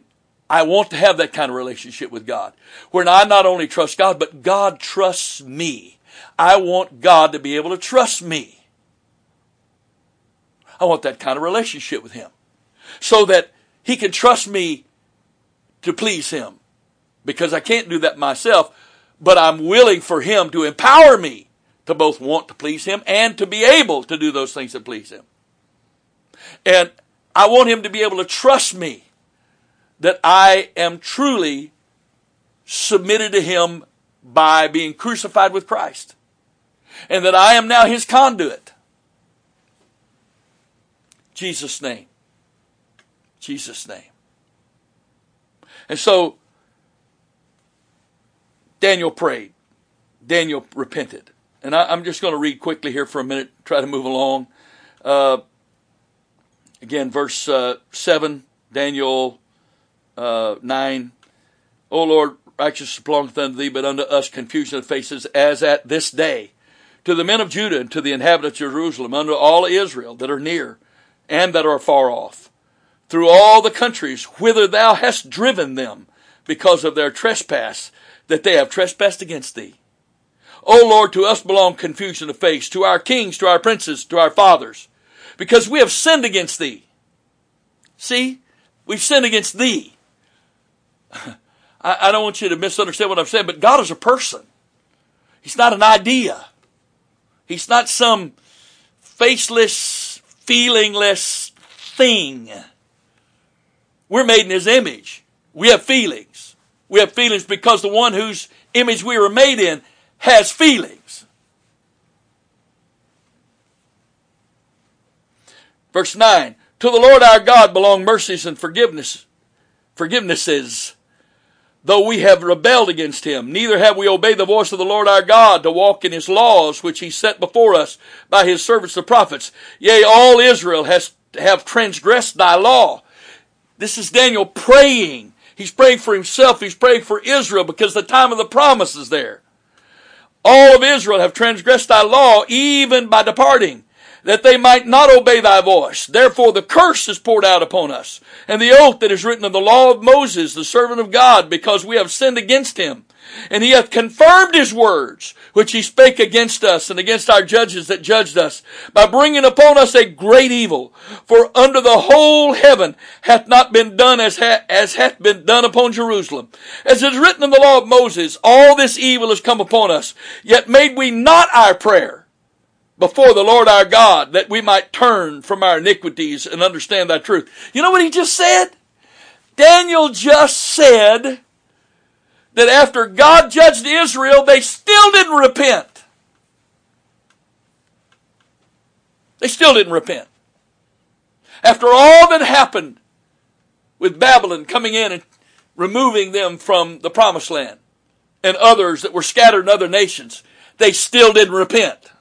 I want to have that kind of relationship with God where I not only trust God, but God trusts me. I want God to be able to trust me. I want that kind of relationship with Him so that He can trust me to please Him because I can't do that myself, but I'm willing for Him to empower me to both want to please Him and to be able to do those things that please Him. And I want Him to be able to trust me that I am truly submitted to Him by being crucified with Christ. And that I am now His conduit. Jesus' name. Jesus' name. And so, Daniel prayed. Daniel repented. And I, am just going to read quickly here for a minute, try to move along. Uh, again, verse uh, 7, Daniel uh, 9. O Lord, righteousness belongeth unto thee, but unto us confusion of faces, as at this day. To the men of Judah and to the inhabitants of Jerusalem, unto all Israel that are near and that are far off, through all the countries whither thou hast driven them, because of their trespass that they have trespassed against thee. O Lord, to us belong confusion of face, to our kings, to our princes, to our fathers, because we have sinned against thee. See, we've sinned against thee. I, I don't want you to misunderstand what I'm saying, but God is a person. He's not an idea. He's not some faceless, feelingless thing. We're made in His image. We have feelings. We have feelings because the one whose image we were made in has feelings. Verse 9 To the Lord our God belong mercies and forgiveness, forgivenesses though we have rebelled against him. Neither have we obeyed the voice of the Lord our God to walk in his laws, which he set before us by his servants the prophets. Yea, all Israel has have transgressed thy law. This is Daniel praying. He's praying for himself. He's praying for Israel because the time of the promise is there. All of Israel have transgressed thy law even by departing that they might not obey thy voice. Therefore the curse is poured out upon us, and the oath that is written in the law of Moses, the servant of God, because we have sinned against him. And he hath confirmed his words, which he spake against us and against our judges that judged us, by bringing upon us a great evil. For under the whole heaven hath not been done as, ha- as hath been done upon Jerusalem. As is written in the law of Moses, all this evil has come upon us, yet made we not our prayer before the Lord our God that we might turn from our iniquities and understand thy truth. You know what he just said? Daniel just said that after God judged Israel, they still didn't repent. They still didn't repent. After all that happened with Babylon coming in and removing them from the promised land and others that were scattered in other nations, they still didn't repent.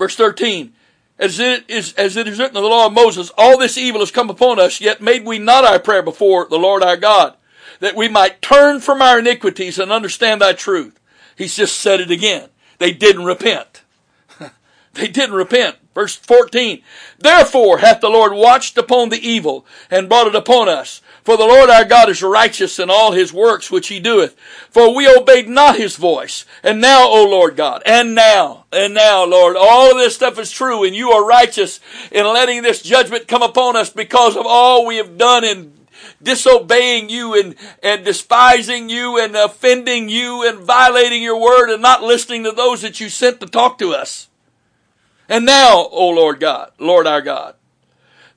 Verse 13. As it is, as it is written in the law of Moses, all this evil has come upon us, yet made we not our prayer before the Lord our God, that we might turn from our iniquities and understand thy truth. He's just said it again. They didn't repent. They didn't repent. Verse 14. Therefore hath the Lord watched upon the evil and brought it upon us. For the Lord our God is righteous in all his works which he doeth. For we obeyed not his voice. And now, O Lord God, and now, and now, Lord, all of this stuff is true and you are righteous in letting this judgment come upon us because of all we have done in disobeying you and, and despising you and offending you and violating your word and not listening to those that you sent to talk to us. And now, O Lord God, Lord our God,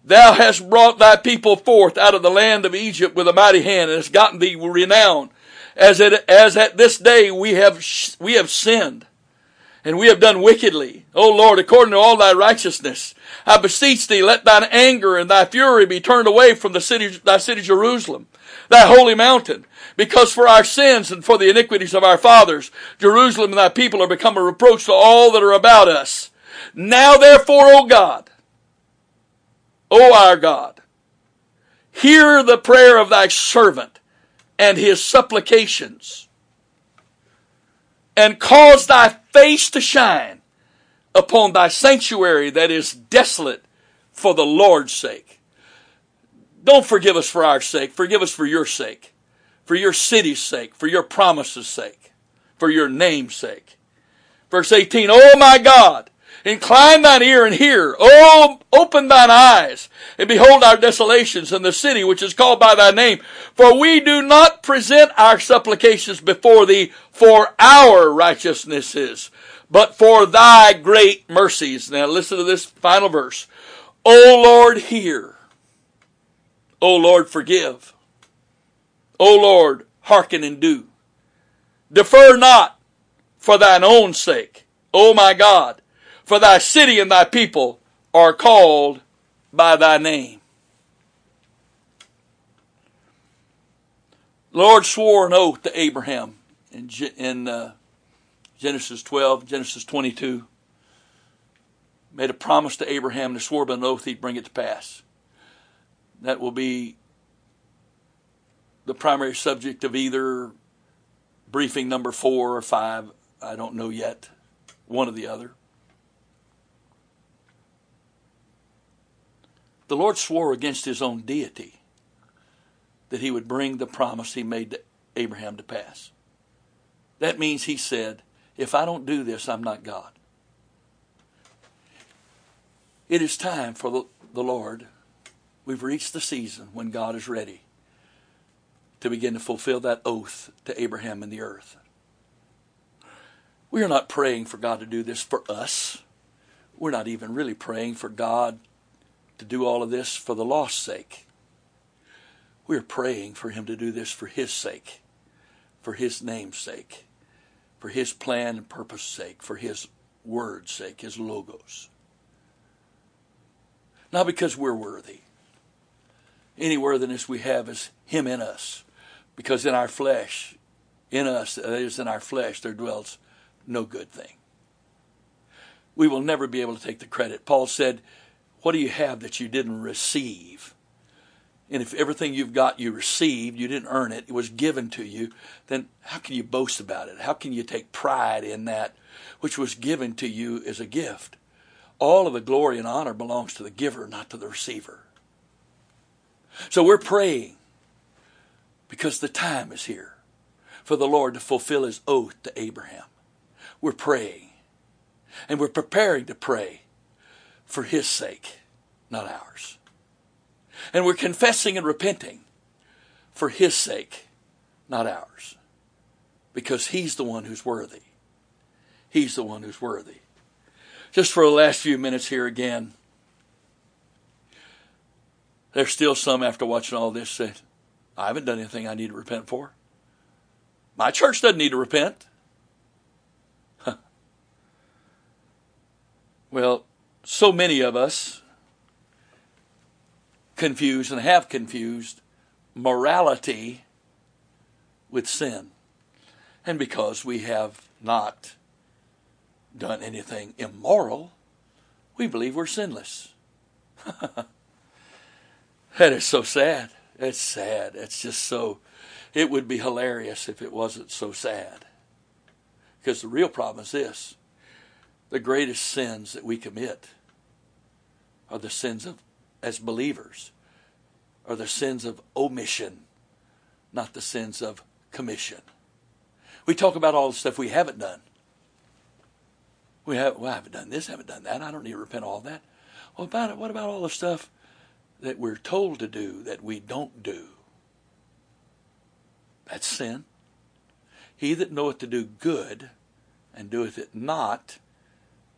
thou hast brought thy people forth out of the land of Egypt with a mighty hand and hast gotten thee renown. As, it, as at this day we have, we have sinned and we have done wickedly. O Lord, according to all thy righteousness, I beseech thee, let thine anger and thy fury be turned away from the city, thy city Jerusalem, thy holy mountain. Because for our sins and for the iniquities of our fathers, Jerusalem and thy people are become a reproach to all that are about us. Now therefore, O God, O our God, hear the prayer of thy servant and his supplications, and cause thy face to shine upon thy sanctuary that is desolate for the Lord's sake. Don't forgive us for our sake. Forgive us for your sake, for your city's sake, for your promise's sake, for your name's sake. Verse 18, Oh my God, incline thine ear and hear. Oh, open thine eyes and behold our desolations in the city which is called by thy name. For we do not present our supplications before thee for our righteousnesses, but for thy great mercies. Now listen to this final verse. O Lord, hear. O Lord, forgive. O Lord, hearken and do. Defer not for thine own sake, O my God, for thy city and thy people are called by thy name. The Lord swore an oath to Abraham in, in uh, Genesis 12, Genesis 22, made a promise to Abraham and swore by an oath he'd bring it to pass. That will be the primary subject of either briefing number four or five. I don't know yet. One or the other. The Lord swore against his own deity that he would bring the promise he made to Abraham to pass. That means he said, if I don't do this, I'm not God. It is time for the Lord. We've reached the season when God is ready to begin to fulfill that oath to Abraham and the earth. We are not praying for God to do this for us. We're not even really praying for God to do all of this for the lost sake. We're praying for Him to do this for His sake, for His name's sake for his plan and purpose sake, for his word's sake, his logos. Not because we're worthy. Any worthiness we have is him in us. Because in our flesh, in us, that is in our flesh, there dwells no good thing. We will never be able to take the credit. Paul said, What do you have that you didn't receive? And if everything you've got you received, you didn't earn it, it was given to you, then how can you boast about it? How can you take pride in that which was given to you as a gift? All of the glory and honor belongs to the giver, not to the receiver. So we're praying because the time is here for the Lord to fulfill his oath to Abraham. We're praying and we're preparing to pray for his sake, not ours. And we're confessing and repenting for His sake, not ours. Because He's the one who's worthy. He's the one who's worthy. Just for the last few minutes here again, there's still some after watching all this say, I haven't done anything I need to repent for. My church doesn't need to repent. Well, so many of us confused and have confused morality with sin. And because we have not done anything immoral, we believe we're sinless. that is so sad. It's sad. It's just so, it would be hilarious if it wasn't so sad. Because the real problem is this the greatest sins that we commit are the sins of, as believers, are the sins of omission, not the sins of commission. We talk about all the stuff we haven't done. We have, well, I haven't done this, I haven't done that. I don't need to repent all that. Well, about it, what about all the stuff that we're told to do that we don't do? That's sin. He that knoweth to do good and doeth it not,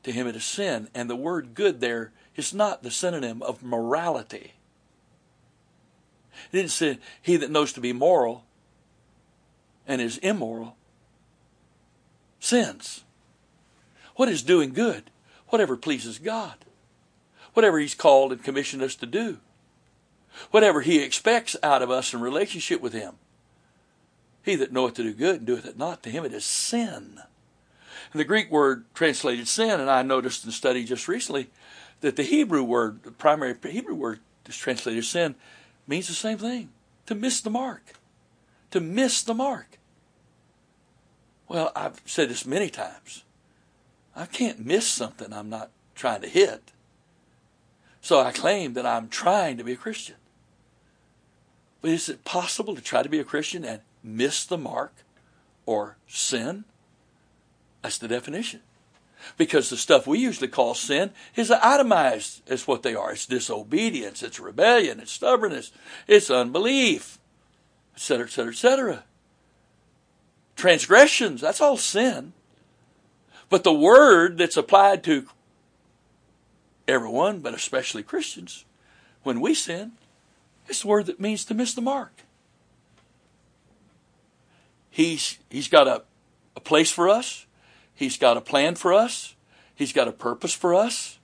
to him it is sin. And the word good there is not the synonym of morality. It didn't say he that knows to be moral and is immoral sins. What is doing good? Whatever pleases God. Whatever He's called and commissioned us to do. Whatever He expects out of us in relationship with Him. He that knoweth to do good and doeth it not, to him it is sin. And the Greek word translated sin, and I noticed in study just recently that the Hebrew word, the primary Hebrew word translated sin, means the same thing. To miss the mark. To miss the mark. Well, I've said this many times. I can't miss something I'm not trying to hit. So I claim that I'm trying to be a Christian. But is it possible to try to be a Christian and miss the mark or sin? That's the definition. Because the stuff we usually call sin is itemized as what they are. It's disobedience, it's rebellion, it's stubbornness, it's unbelief, etc., etc., etc. Transgressions, that's all sin. But the word that's applied to everyone, but especially Christians, when we sin, it's the word that means to miss the mark. He's, he's got a, a place for us. He's got a plan for us. He's got a purpose for us.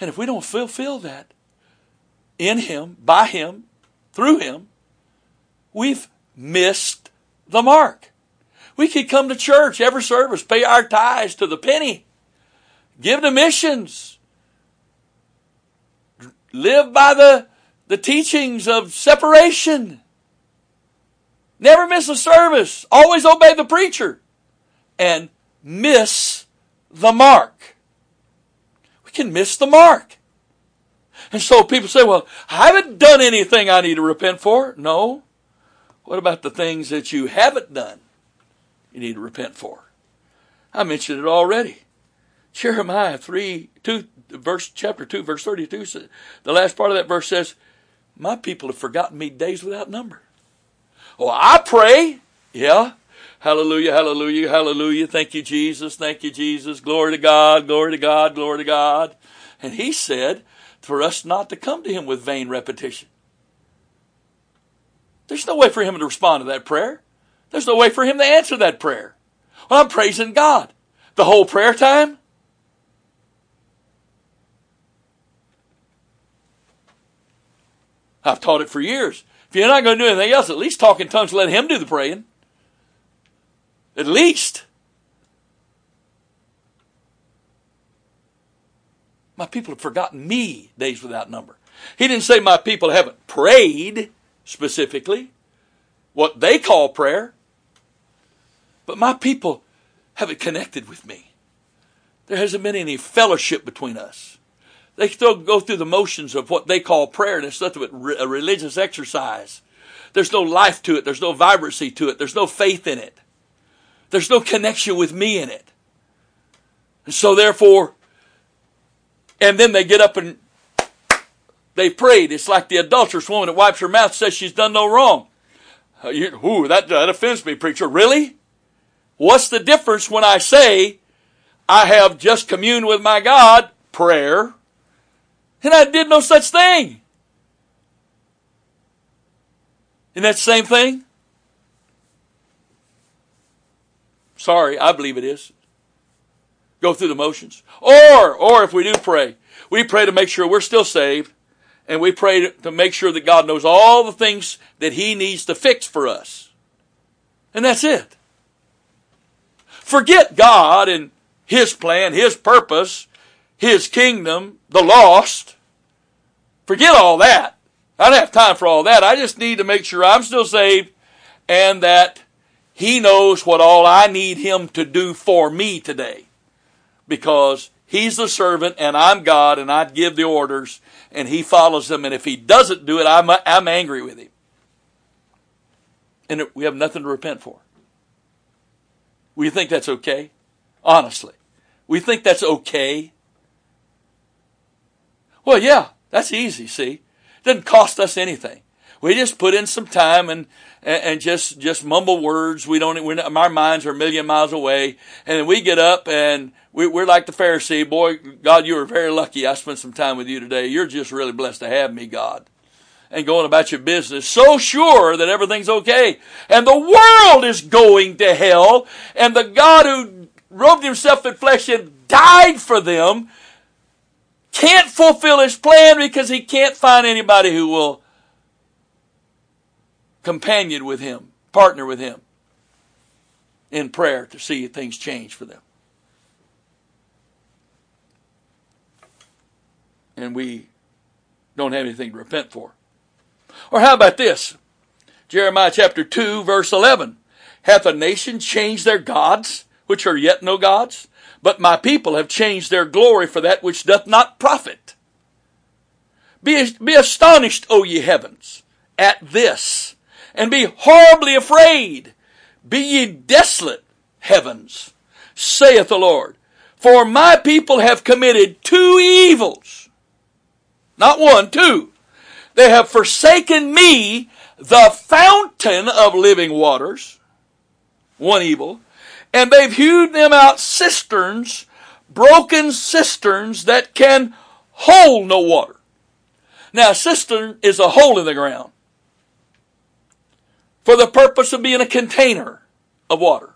And if we don't fulfill that in Him, by Him, through Him, we've missed the mark. We could come to church every service, pay our tithes to the penny, give to missions, live by the, the teachings of separation, never miss a service, always obey the preacher, and miss the mark. We can miss the mark. And so people say, well, I haven't done anything I need to repent for. No. What about the things that you haven't done? you need to repent for. I mentioned it already. Jeremiah 3, 2, verse, chapter 2, verse 32, says, the last part of that verse says, My people have forgotten me days without number. Oh, I pray. Yeah. Hallelujah, hallelujah, hallelujah. Thank you, Jesus. Thank you, Jesus. Glory to God, glory to God, glory to God. And he said for us not to come to him with vain repetition. There's no way for him to respond to that prayer. There's no way for him to answer that prayer. Well, I'm praising God. The whole prayer time? I've taught it for years. If you're not going to do anything else, at least talk in tongues, let him do the praying. At least. My people have forgotten me days without number. He didn't say my people haven't prayed specifically what they call prayer. But my people haven't connected with me. There hasn't been any fellowship between us. They still go through the motions of what they call prayer, and it's nothing but a religious exercise. There's no life to it. There's no vibrancy to it. There's no faith in it. There's no connection with me in it. And so therefore, and then they get up and they prayed. It's like the adulterous woman that wipes her mouth says she's done no wrong. Uh, you, ooh, that, that offends me, preacher. Really? What's the difference when I say I have just communed with my God, prayer, and I did no such thing? Isn't that the same thing? Sorry, I believe it is. Go through the motions. Or, or if we do pray, we pray to make sure we're still saved, and we pray to make sure that God knows all the things that He needs to fix for us. And that's it. Forget God and His plan, His purpose, His kingdom, the lost. Forget all that. I don't have time for all that. I just need to make sure I'm still saved and that He knows what all I need Him to do for me today. because he's the servant and I'm God and I give the orders and he follows them. And if he doesn't do it, I'm, I'm angry with him. And we have nothing to repent for. We think that's okay? Honestly. We think that's okay? Well, yeah, that's easy, see. It doesn't cost us anything. We just put in some time and, and, just, just mumble words. We don't, we're not, our minds are a million miles away. And we get up and we, we're like the Pharisee. Boy, God, you were very lucky. I spent some time with you today. You're just really blessed to have me, God. And going about your business, so sure that everything's okay. And the world is going to hell. And the God who robed himself in flesh and died for them can't fulfill his plan because he can't find anybody who will companion with him, partner with him in prayer to see things change for them. And we don't have anything to repent for. Or how about this? Jeremiah chapter 2 verse 11. Hath a nation changed their gods, which are yet no gods? But my people have changed their glory for that which doth not profit. Be, be astonished, O ye heavens, at this, and be horribly afraid. Be ye desolate, heavens, saith the Lord. For my people have committed two evils. Not one, two. They have forsaken me, the fountain of living waters. One evil. And they've hewed them out cisterns, broken cisterns that can hold no water. Now, a cistern is a hole in the ground for the purpose of being a container of water.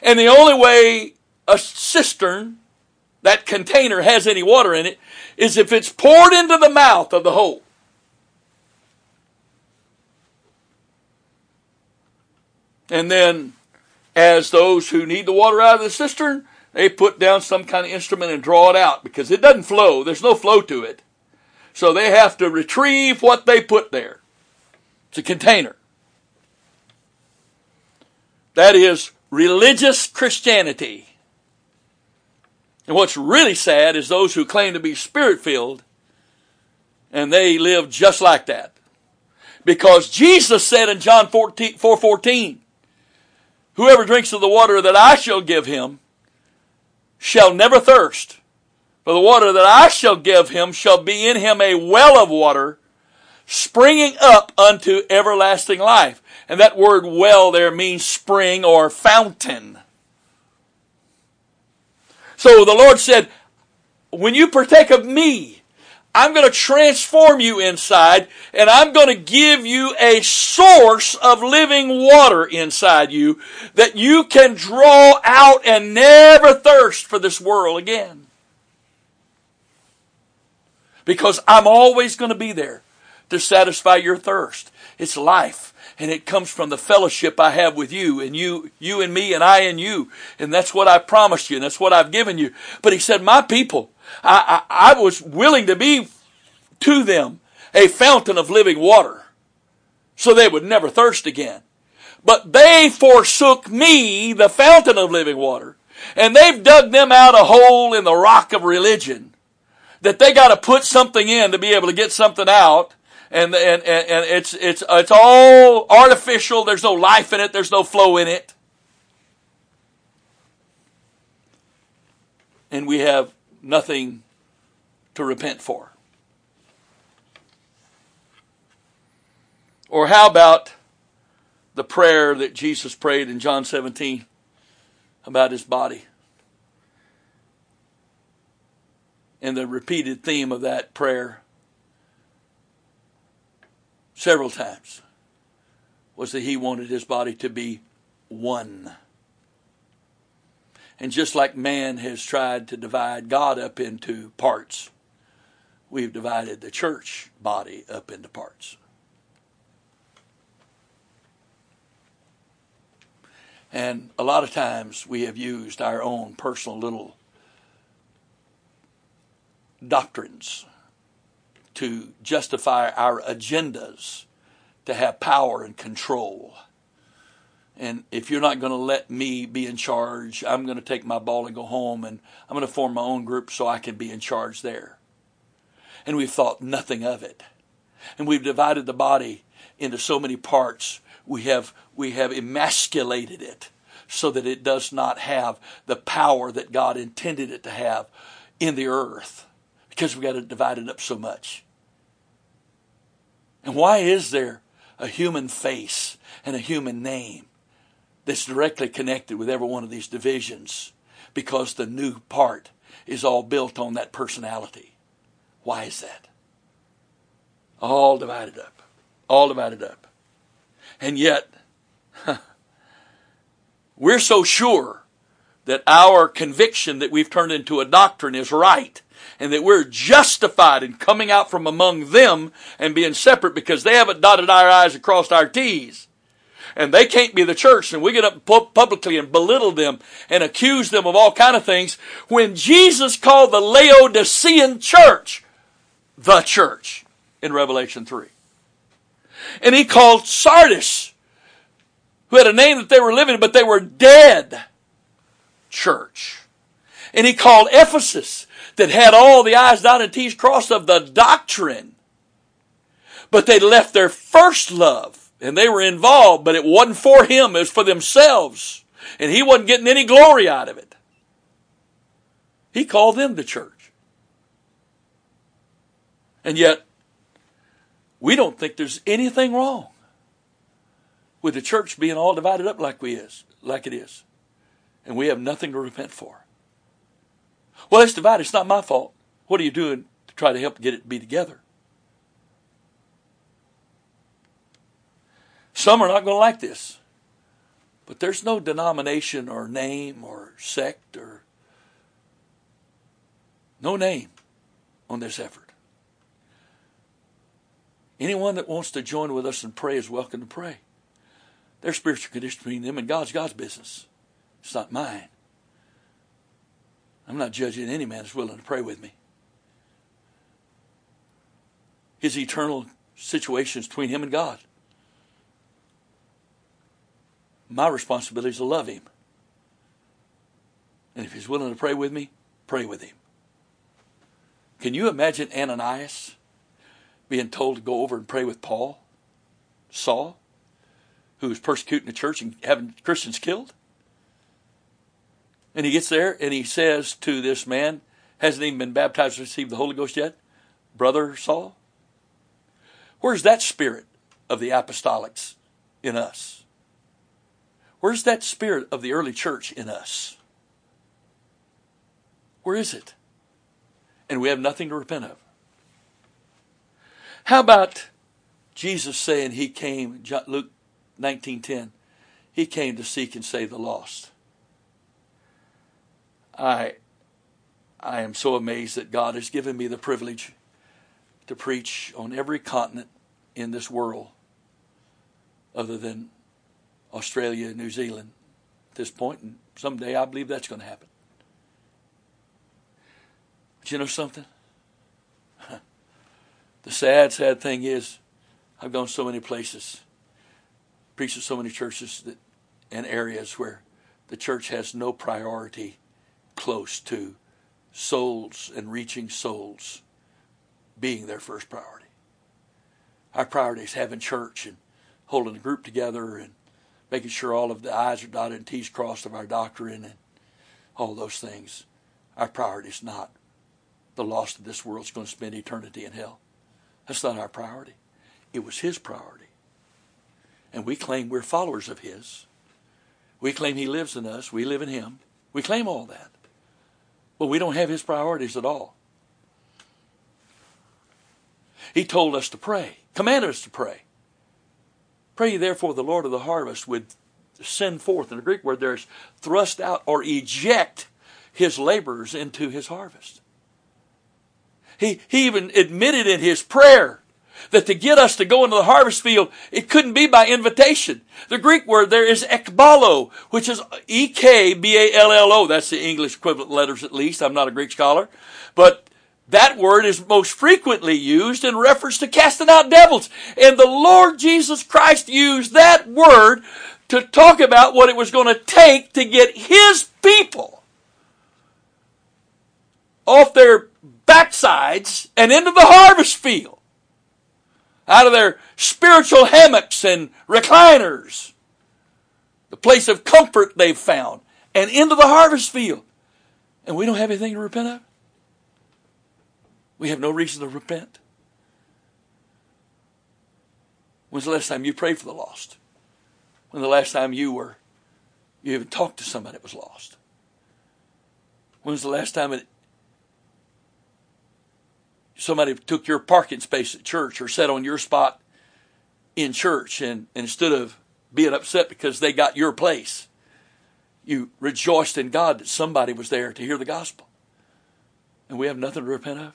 And the only way a cistern, that container, has any water in it is if it's poured into the mouth of the hole. And then, as those who need the water out of the cistern, they put down some kind of instrument and draw it out because it doesn't flow. There's no flow to it. So they have to retrieve what they put there. It's a container. That is religious Christianity. And what's really sad is those who claim to be spirit filled and they live just like that. Because Jesus said in John 14, 4 14, Whoever drinks of the water that I shall give him shall never thirst. For the water that I shall give him shall be in him a well of water springing up unto everlasting life. And that word well there means spring or fountain. So the Lord said, when you partake of me, I'm going to transform you inside and I'm going to give you a source of living water inside you that you can draw out and never thirst for this world again. Because I'm always going to be there to satisfy your thirst. It's life. And it comes from the fellowship I have with you and you, you and me and I and you. And that's what I promised you and that's what I've given you. But he said, my people, I, I, I was willing to be to them a fountain of living water so they would never thirst again. But they forsook me, the fountain of living water, and they've dug them out a hole in the rock of religion that they got to put something in to be able to get something out and, and, and it's, it's, it's all artificial. There's no life in it. There's no flow in it. And we have nothing to repent for. Or how about the prayer that Jesus prayed in John 17 about his body? And the repeated theme of that prayer several times was that he wanted his body to be one. And just like man has tried to divide God up into parts, we've divided the church body up into parts. And a lot of times we have used our own personal little doctrines to justify our agendas to have power and control. And if you're not going to let me be in charge, I'm going to take my ball and go home and I'm going to form my own group so I can be in charge there. And we've thought nothing of it. And we've divided the body into so many parts. We have, we have emasculated it so that it does not have the power that God intended it to have in the earth because we got it up so much. And why is there a human face and a human name that's directly connected with every one of these divisions? Because the new part is all built on that personality. Why is that? All divided up. All divided up. And yet, we're so sure that our conviction that we've turned into a doctrine is right and that we're justified in coming out from among them and being separate because they haven't dotted our I's and crossed our T's. And they can't be the church, and we get up publicly and belittle them and accuse them of all kind of things. When Jesus called the Laodicean church the church in Revelation 3. And he called Sardis, who had a name that they were living, but they were dead church. And he called Ephesus, that had all the I's dotted and T's crossed of the doctrine. But they left their first love and they were involved, but it wasn't for him, it was for themselves. And he wasn't getting any glory out of it. He called them the church. And yet, we don't think there's anything wrong with the church being all divided up like we is, like it is. And we have nothing to repent for. Well, it's divided. It's not my fault. What are you doing to try to help get it be together? Some are not going to like this. But there's no denomination or name or sect or no name on this effort. Anyone that wants to join with us and pray is welcome to pray. Their spiritual condition between them and God's God's business. It's not mine. I'm not judging any man that's willing to pray with me. His eternal situation is between him and God. My responsibility is to love him. And if he's willing to pray with me, pray with him. Can you imagine Ananias being told to go over and pray with Paul, Saul, who was persecuting the church and having Christians killed? And he gets there and he says to this man, hasn't even been baptized to receive the Holy Ghost yet, Brother Saul? Where's that spirit of the apostolics in us? Where's that spirit of the early church in us? Where is it? And we have nothing to repent of. How about Jesus saying he came, Luke 19.10, he came to seek and save the lost. I, I am so amazed that God has given me the privilege to preach on every continent in this world other than Australia and New Zealand at this point. and someday I believe that's going to happen. But you know something? the sad, sad thing is, I've gone so many places, preached in so many churches that, and areas where the church has no priority close to souls and reaching souls being their first priority. Our priority is having church and holding a group together and making sure all of the I's are dotted and T's crossed of our doctrine and all those things. Our priority is not the lost of this world's going to spend eternity in hell. That's not our priority. It was His priority. And we claim we're followers of His. We claim He lives in us. We live in Him. We claim all that. Well, we don't have his priorities at all. He told us to pray, commanded us to pray. Pray therefore the Lord of the harvest would send forth, in the Greek word there's thrust out or eject his laborers into his harvest. He, he even admitted in his prayer that to get us to go into the harvest field, it couldn't be by invitation. The Greek word there is ekballo, which is E-K-B-A-L-L-O. That's the English equivalent letters at least. I'm not a Greek scholar. But that word is most frequently used in reference to casting out devils. And the Lord Jesus Christ used that word to talk about what it was going to take to get His people off their backsides and into the harvest field. Out of their spiritual hammocks and recliners. The place of comfort they've found. And into the harvest field. And we don't have anything to repent of? We have no reason to repent. When's the last time you prayed for the lost? When's the last time you were, you even talked to somebody that was lost? When's the last time it, somebody took your parking space at church or sat on your spot in church and, and instead of being upset because they got your place, you rejoiced in God that somebody was there to hear the gospel. And we have nothing to repent of.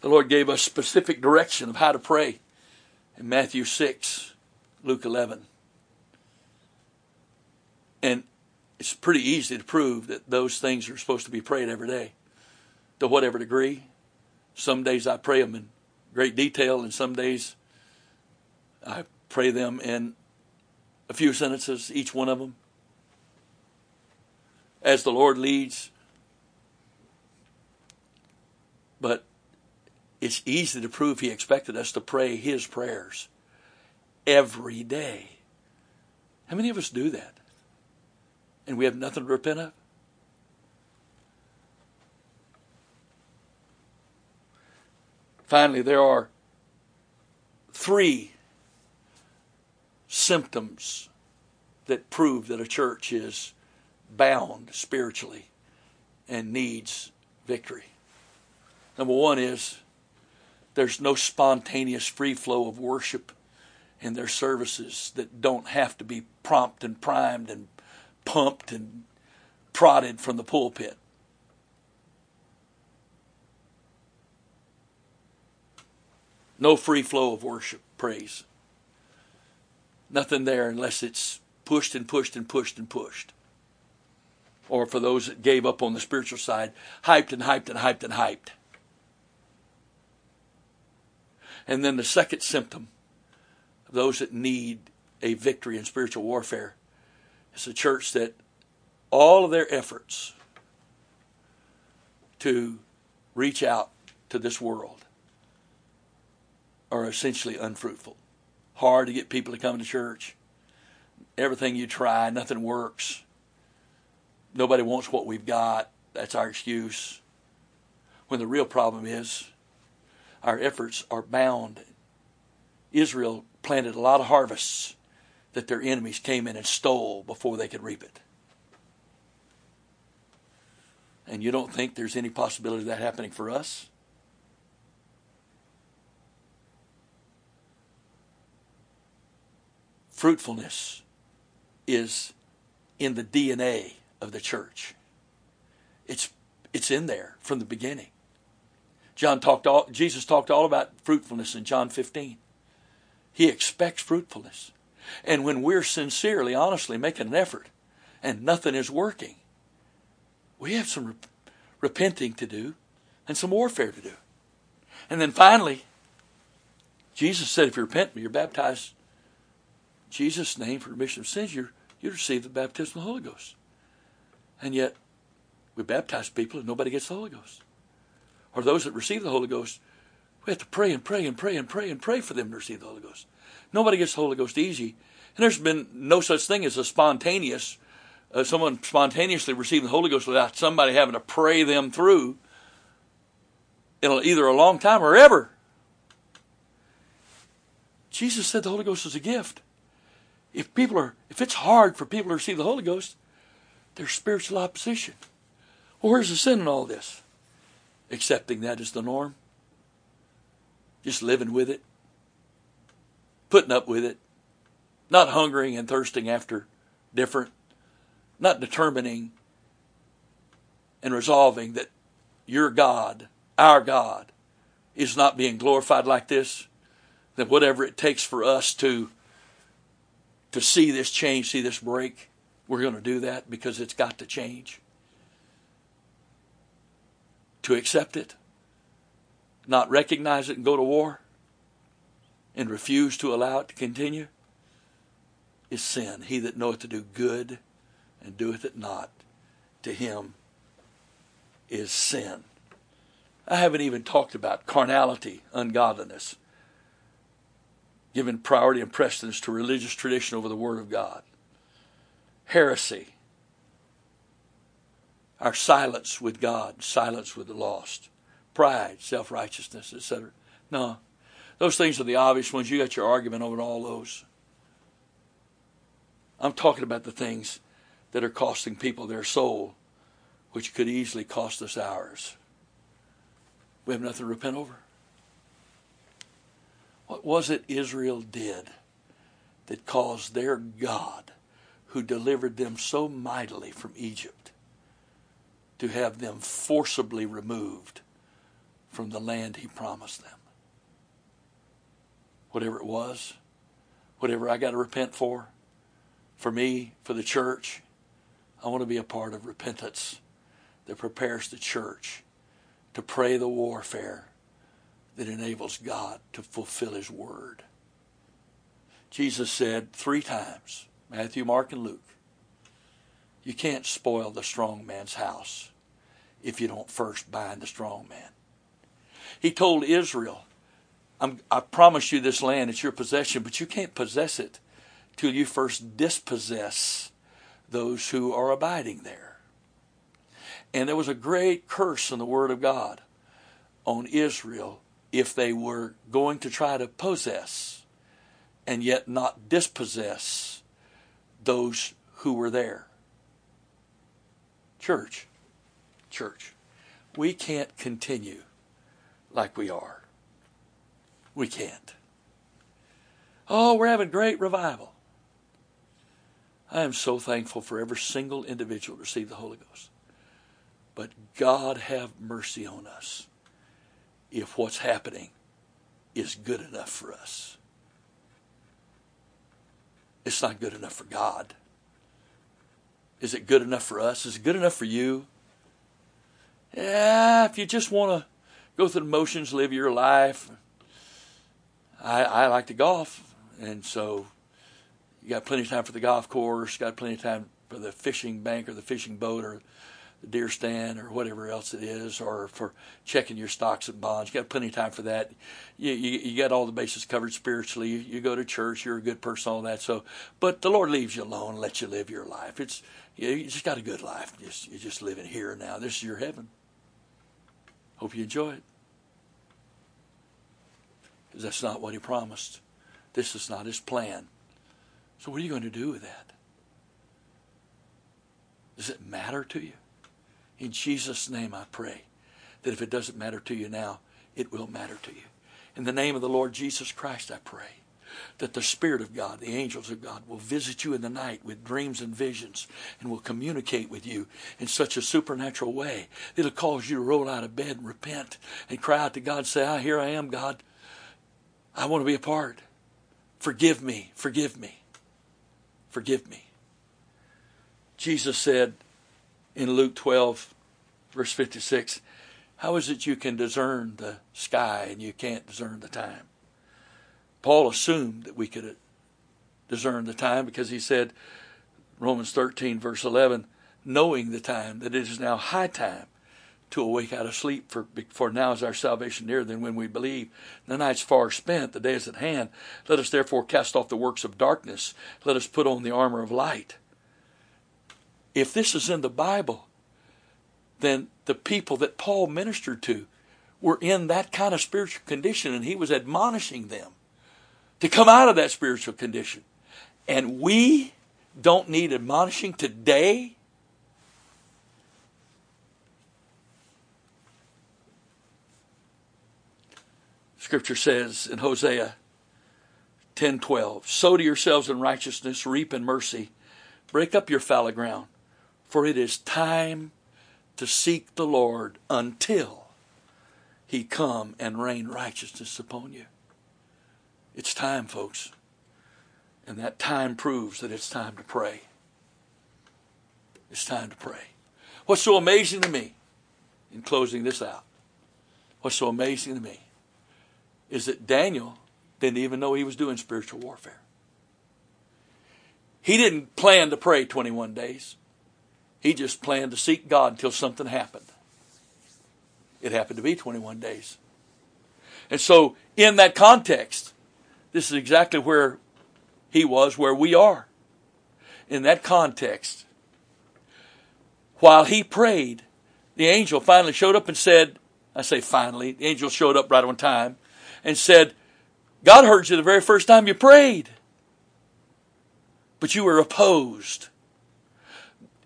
The Lord gave us specific direction of how to pray in Matthew 6, Luke 11. And it's pretty easy to prove that those things are supposed to be prayed every day to whatever degree. Some days I pray them in great detail, and some days I pray them in a few sentences, each one of them, as the Lord leads. But it's easy to prove he expected us to pray his prayers every day. How many of us do that? And we have nothing to repent of? Finally, there are three symptoms that prove that a church is bound spiritually and needs victory. Number one is there's no spontaneous free flow of worship in their services that don't have to be prompt and primed and pumped and prodded from the pulpit. No free flow of worship, praise. Nothing there unless it's pushed and pushed and pushed and pushed. Or for those that gave up on the spiritual side, hyped and hyped and hyped and hyped. And then the second symptom of those that need a victory in spiritual warfare is a church that all of their efforts to reach out to this world are essentially unfruitful. Hard to get people to come to church. Everything you try, nothing works. Nobody wants what we've got. That's our excuse. When the real problem is our efforts are bound. Israel planted a lot of harvests that their enemies came in and stole before they could reap it. And you don't think there's any possibility of that happening for us? Fruitfulness is in the DNA of the church. It's, it's in there from the beginning. John talked all, Jesus talked all about fruitfulness in John 15. He expects fruitfulness. And when we're sincerely, honestly making an effort and nothing is working, we have some rep- repenting to do and some warfare to do. And then finally, Jesus said, if you repent, you're baptized Jesus' name for remission of sins, you're, you receive the baptism of the Holy Ghost. And yet, we baptize people and nobody gets the Holy Ghost or those that receive the Holy Ghost, we have to pray and pray and pray and pray and pray for them to receive the Holy Ghost. Nobody gets the Holy Ghost easy. And there's been no such thing as a spontaneous, uh, someone spontaneously receiving the Holy Ghost without somebody having to pray them through in either a long time or ever. Jesus said the Holy Ghost is a gift. If people are, if it's hard for people to receive the Holy Ghost, there's spiritual opposition. Well, where's the sin in all this? accepting that as the norm, just living with it, putting up with it, not hungering and thirsting after different, not determining and resolving that your God, our God, is not being glorified like this, that whatever it takes for us to to see this change, see this break, we're going to do that because it's got to change. to accept it, not recognize it and go to war, and refuse to allow it to continue, is sin. He that knoweth to do good and doeth it not, to him is sin. I haven't even talked about carnality, ungodliness, giving priority and precedence to religious tradition over the Word of God, heresy, our silence with God, silence with the lost, pride, self righteousness, etc. No, those things are the obvious ones. You got your argument over all those. I'm talking about the things that are costing people their soul, which could easily cost us ours. We have nothing to repent over. What was it Israel did that caused their God, who delivered them so mightily from Egypt, to have them forcibly removed from the land he promised them? Whatever it was, whatever I got to repent for, for me, for the church, I want to be a part of repentance that prepares the church to pray the warfare that enables God to fulfill His word. Jesus said three times Matthew, Mark, and Luke you can't spoil the strong man's house if you don't first bind the strong man. He told Israel, i promise you this land, it's your possession, but you can't possess it till you first dispossess those who are abiding there. And there was a great curse in the Word of God on Israel if they were going to try to possess and yet not dispossess those who were there. Church, church, we can't continue like we are. We can't. Oh, we're having great revival. I am so thankful for every single individual to receive the Holy Ghost. But God have mercy on us if what's happening is good enough for us. It's not good enough for God. Is it good enough for us? Is it good enough for you? Yeah, if you just want to go through the motions, live your life. I, I like to golf, and so you got plenty of time for the golf course, got plenty of time for the fishing bank or the fishing boat or deer stand or whatever else it is, or for checking your stocks and bonds. You got plenty of time for that. You, you, you got all the bases covered spiritually. You, go to church. You're a good person, all that. So, but the Lord leaves you alone and lets you live your life. It's you, you just got a good life. Just you're just living here and now. This is your heaven. Hope you enjoy it. Because that's not what He promised. This is not His plan. So, what are you going to do with that? Does it matter to you? In Jesus' name, I pray that if it doesn't matter to you now, it will matter to you. In the name of the Lord Jesus Christ, I pray that the Spirit of God, the angels of God, will visit you in the night with dreams and visions and will communicate with you in such a supernatural way that it'll cause you to roll out of bed and repent and cry out to God, say, ah, here I am, God. I want to be a part. Forgive me, forgive me. Forgive me. Jesus said in Luke 12, verse 56, How is it you can discern the sky and you can't discern the time? Paul assumed that we could uh, discern the time because he said, Romans 13, verse 11, knowing the time, that it is now high time to awake out of sleep, for, for now is our salvation nearer than when we believe. The night's far spent, the day is at hand. Let us therefore cast off the works of darkness. Let us put on the armor of light. If this is in the Bible, then the people that Paul ministered to were in that kind of spiritual condition, and he was admonishing them to come out of that spiritual condition. And we don't need admonishing today. Scripture says in Hosea 10:12, "Sow to yourselves in righteousness, reap in mercy, break up your fallow ground, for it is time to seek the Lord until he come and rain righteousness upon you." It's time, folks. And that time proves that it's time to pray. It's time to pray. What's so amazing to me in closing this out, what's so amazing to me is that Daniel didn't even know he was doing spiritual warfare. He didn't plan to pray 21 days. He just planned to seek God until something happened. It happened to be 21 days. And so, in that context, this is exactly where he was, where we are. In that context, while he prayed, the angel finally showed up and said, I say finally, the angel showed up right on time and said, God heard you the very first time you prayed, but you were opposed.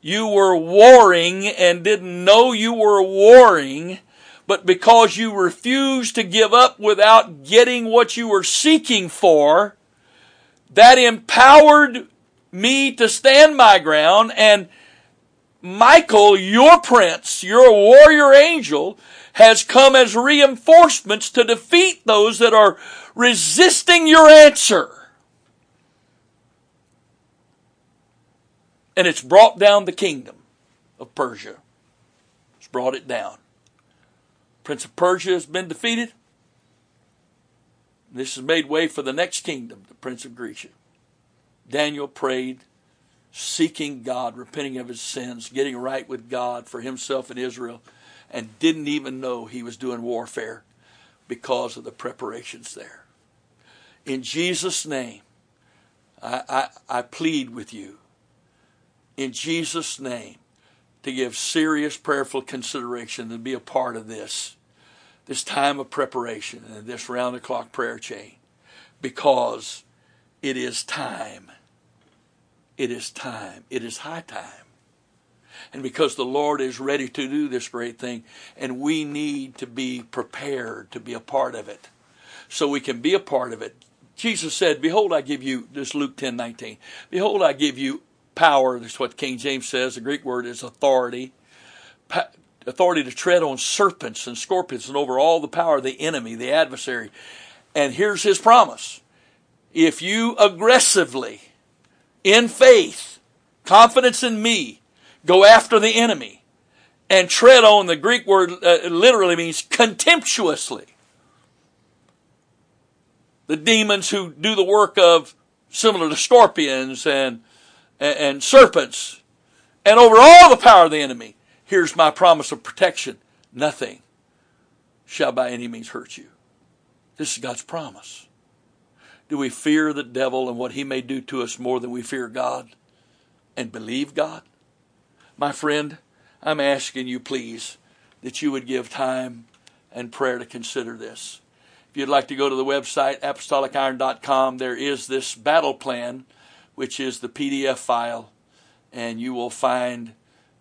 You were warring and didn't know you were warring but because you refused to give up without getting what you were seeking for, that empowered me to stand my ground and Michael, your prince, your warrior angel, has come as reinforcements to defeat those that are resisting your answer. And it's brought down the kingdom of Persia. It's brought it down. Prince of Persia has been defeated. This has made way for the next kingdom, the Prince of Grecia. Daniel prayed, seeking God, repenting of his sins, getting right with God for himself and Israel, and didn't even know he was doing warfare because of the preparations there. In Jesus' name, I, I, I plead with you, in Jesus' name, to give serious prayerful consideration and be a part of this, this time of preparation and this round the clock prayer chain because it is time. It is time. It is high time. And because the Lord is ready to do this great thing, and we need to be prepared to be a part of it. So we can be a part of it. Jesus said, Behold, I give you, this Luke 10 19, Behold, I give you power. That's what King James says. The Greek word is authority. Pa- authority to tread on serpents and scorpions and over all the power of the enemy, the adversary. And here's his promise. If you aggressively, in faith, confidence in me, go after the enemy and tread on the Greek word uh, literally means contemptuously. The demons who do the work of similar to scorpions and and, and serpents and over all the power of the enemy. Here's my promise of protection. Nothing shall by any means hurt you. This is God's promise. Do we fear the devil and what he may do to us more than we fear God and believe God? My friend, I'm asking you, please, that you would give time and prayer to consider this. If you'd like to go to the website, apostoliciron.com, there is this battle plan which is the PDF file, and you will find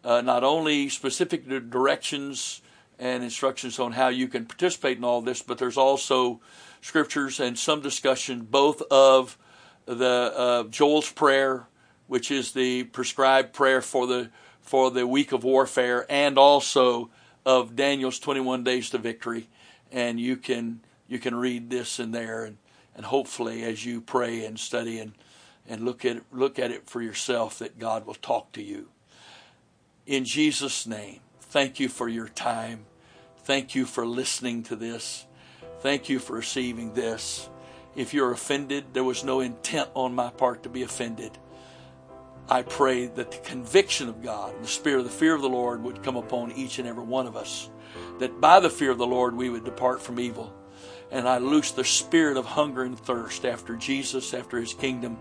uh, not only specific directions and instructions on how you can participate in all this, but there's also scriptures and some discussion both of the uh, Joel's prayer, which is the prescribed prayer for the for the week of warfare, and also of Daniel's 21 days to victory. And you can you can read this in there, and and hopefully as you pray and study and and look at it, look at it for yourself that God will talk to you. In Jesus' name, thank you for your time. Thank you for listening to this. Thank you for receiving this. If you're offended, there was no intent on my part to be offended. I pray that the conviction of God and the spirit of the fear of the Lord would come upon each and every one of us. That by the fear of the Lord we would depart from evil. And I loose the spirit of hunger and thirst after Jesus, after his kingdom,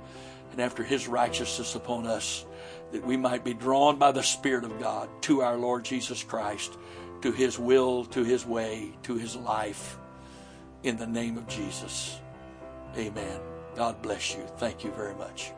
and after his righteousness upon us, that we might be drawn by the Spirit of God to our Lord Jesus Christ, to his will, to his way, to his life. In the name of Jesus. Amen. God bless you. Thank you very much.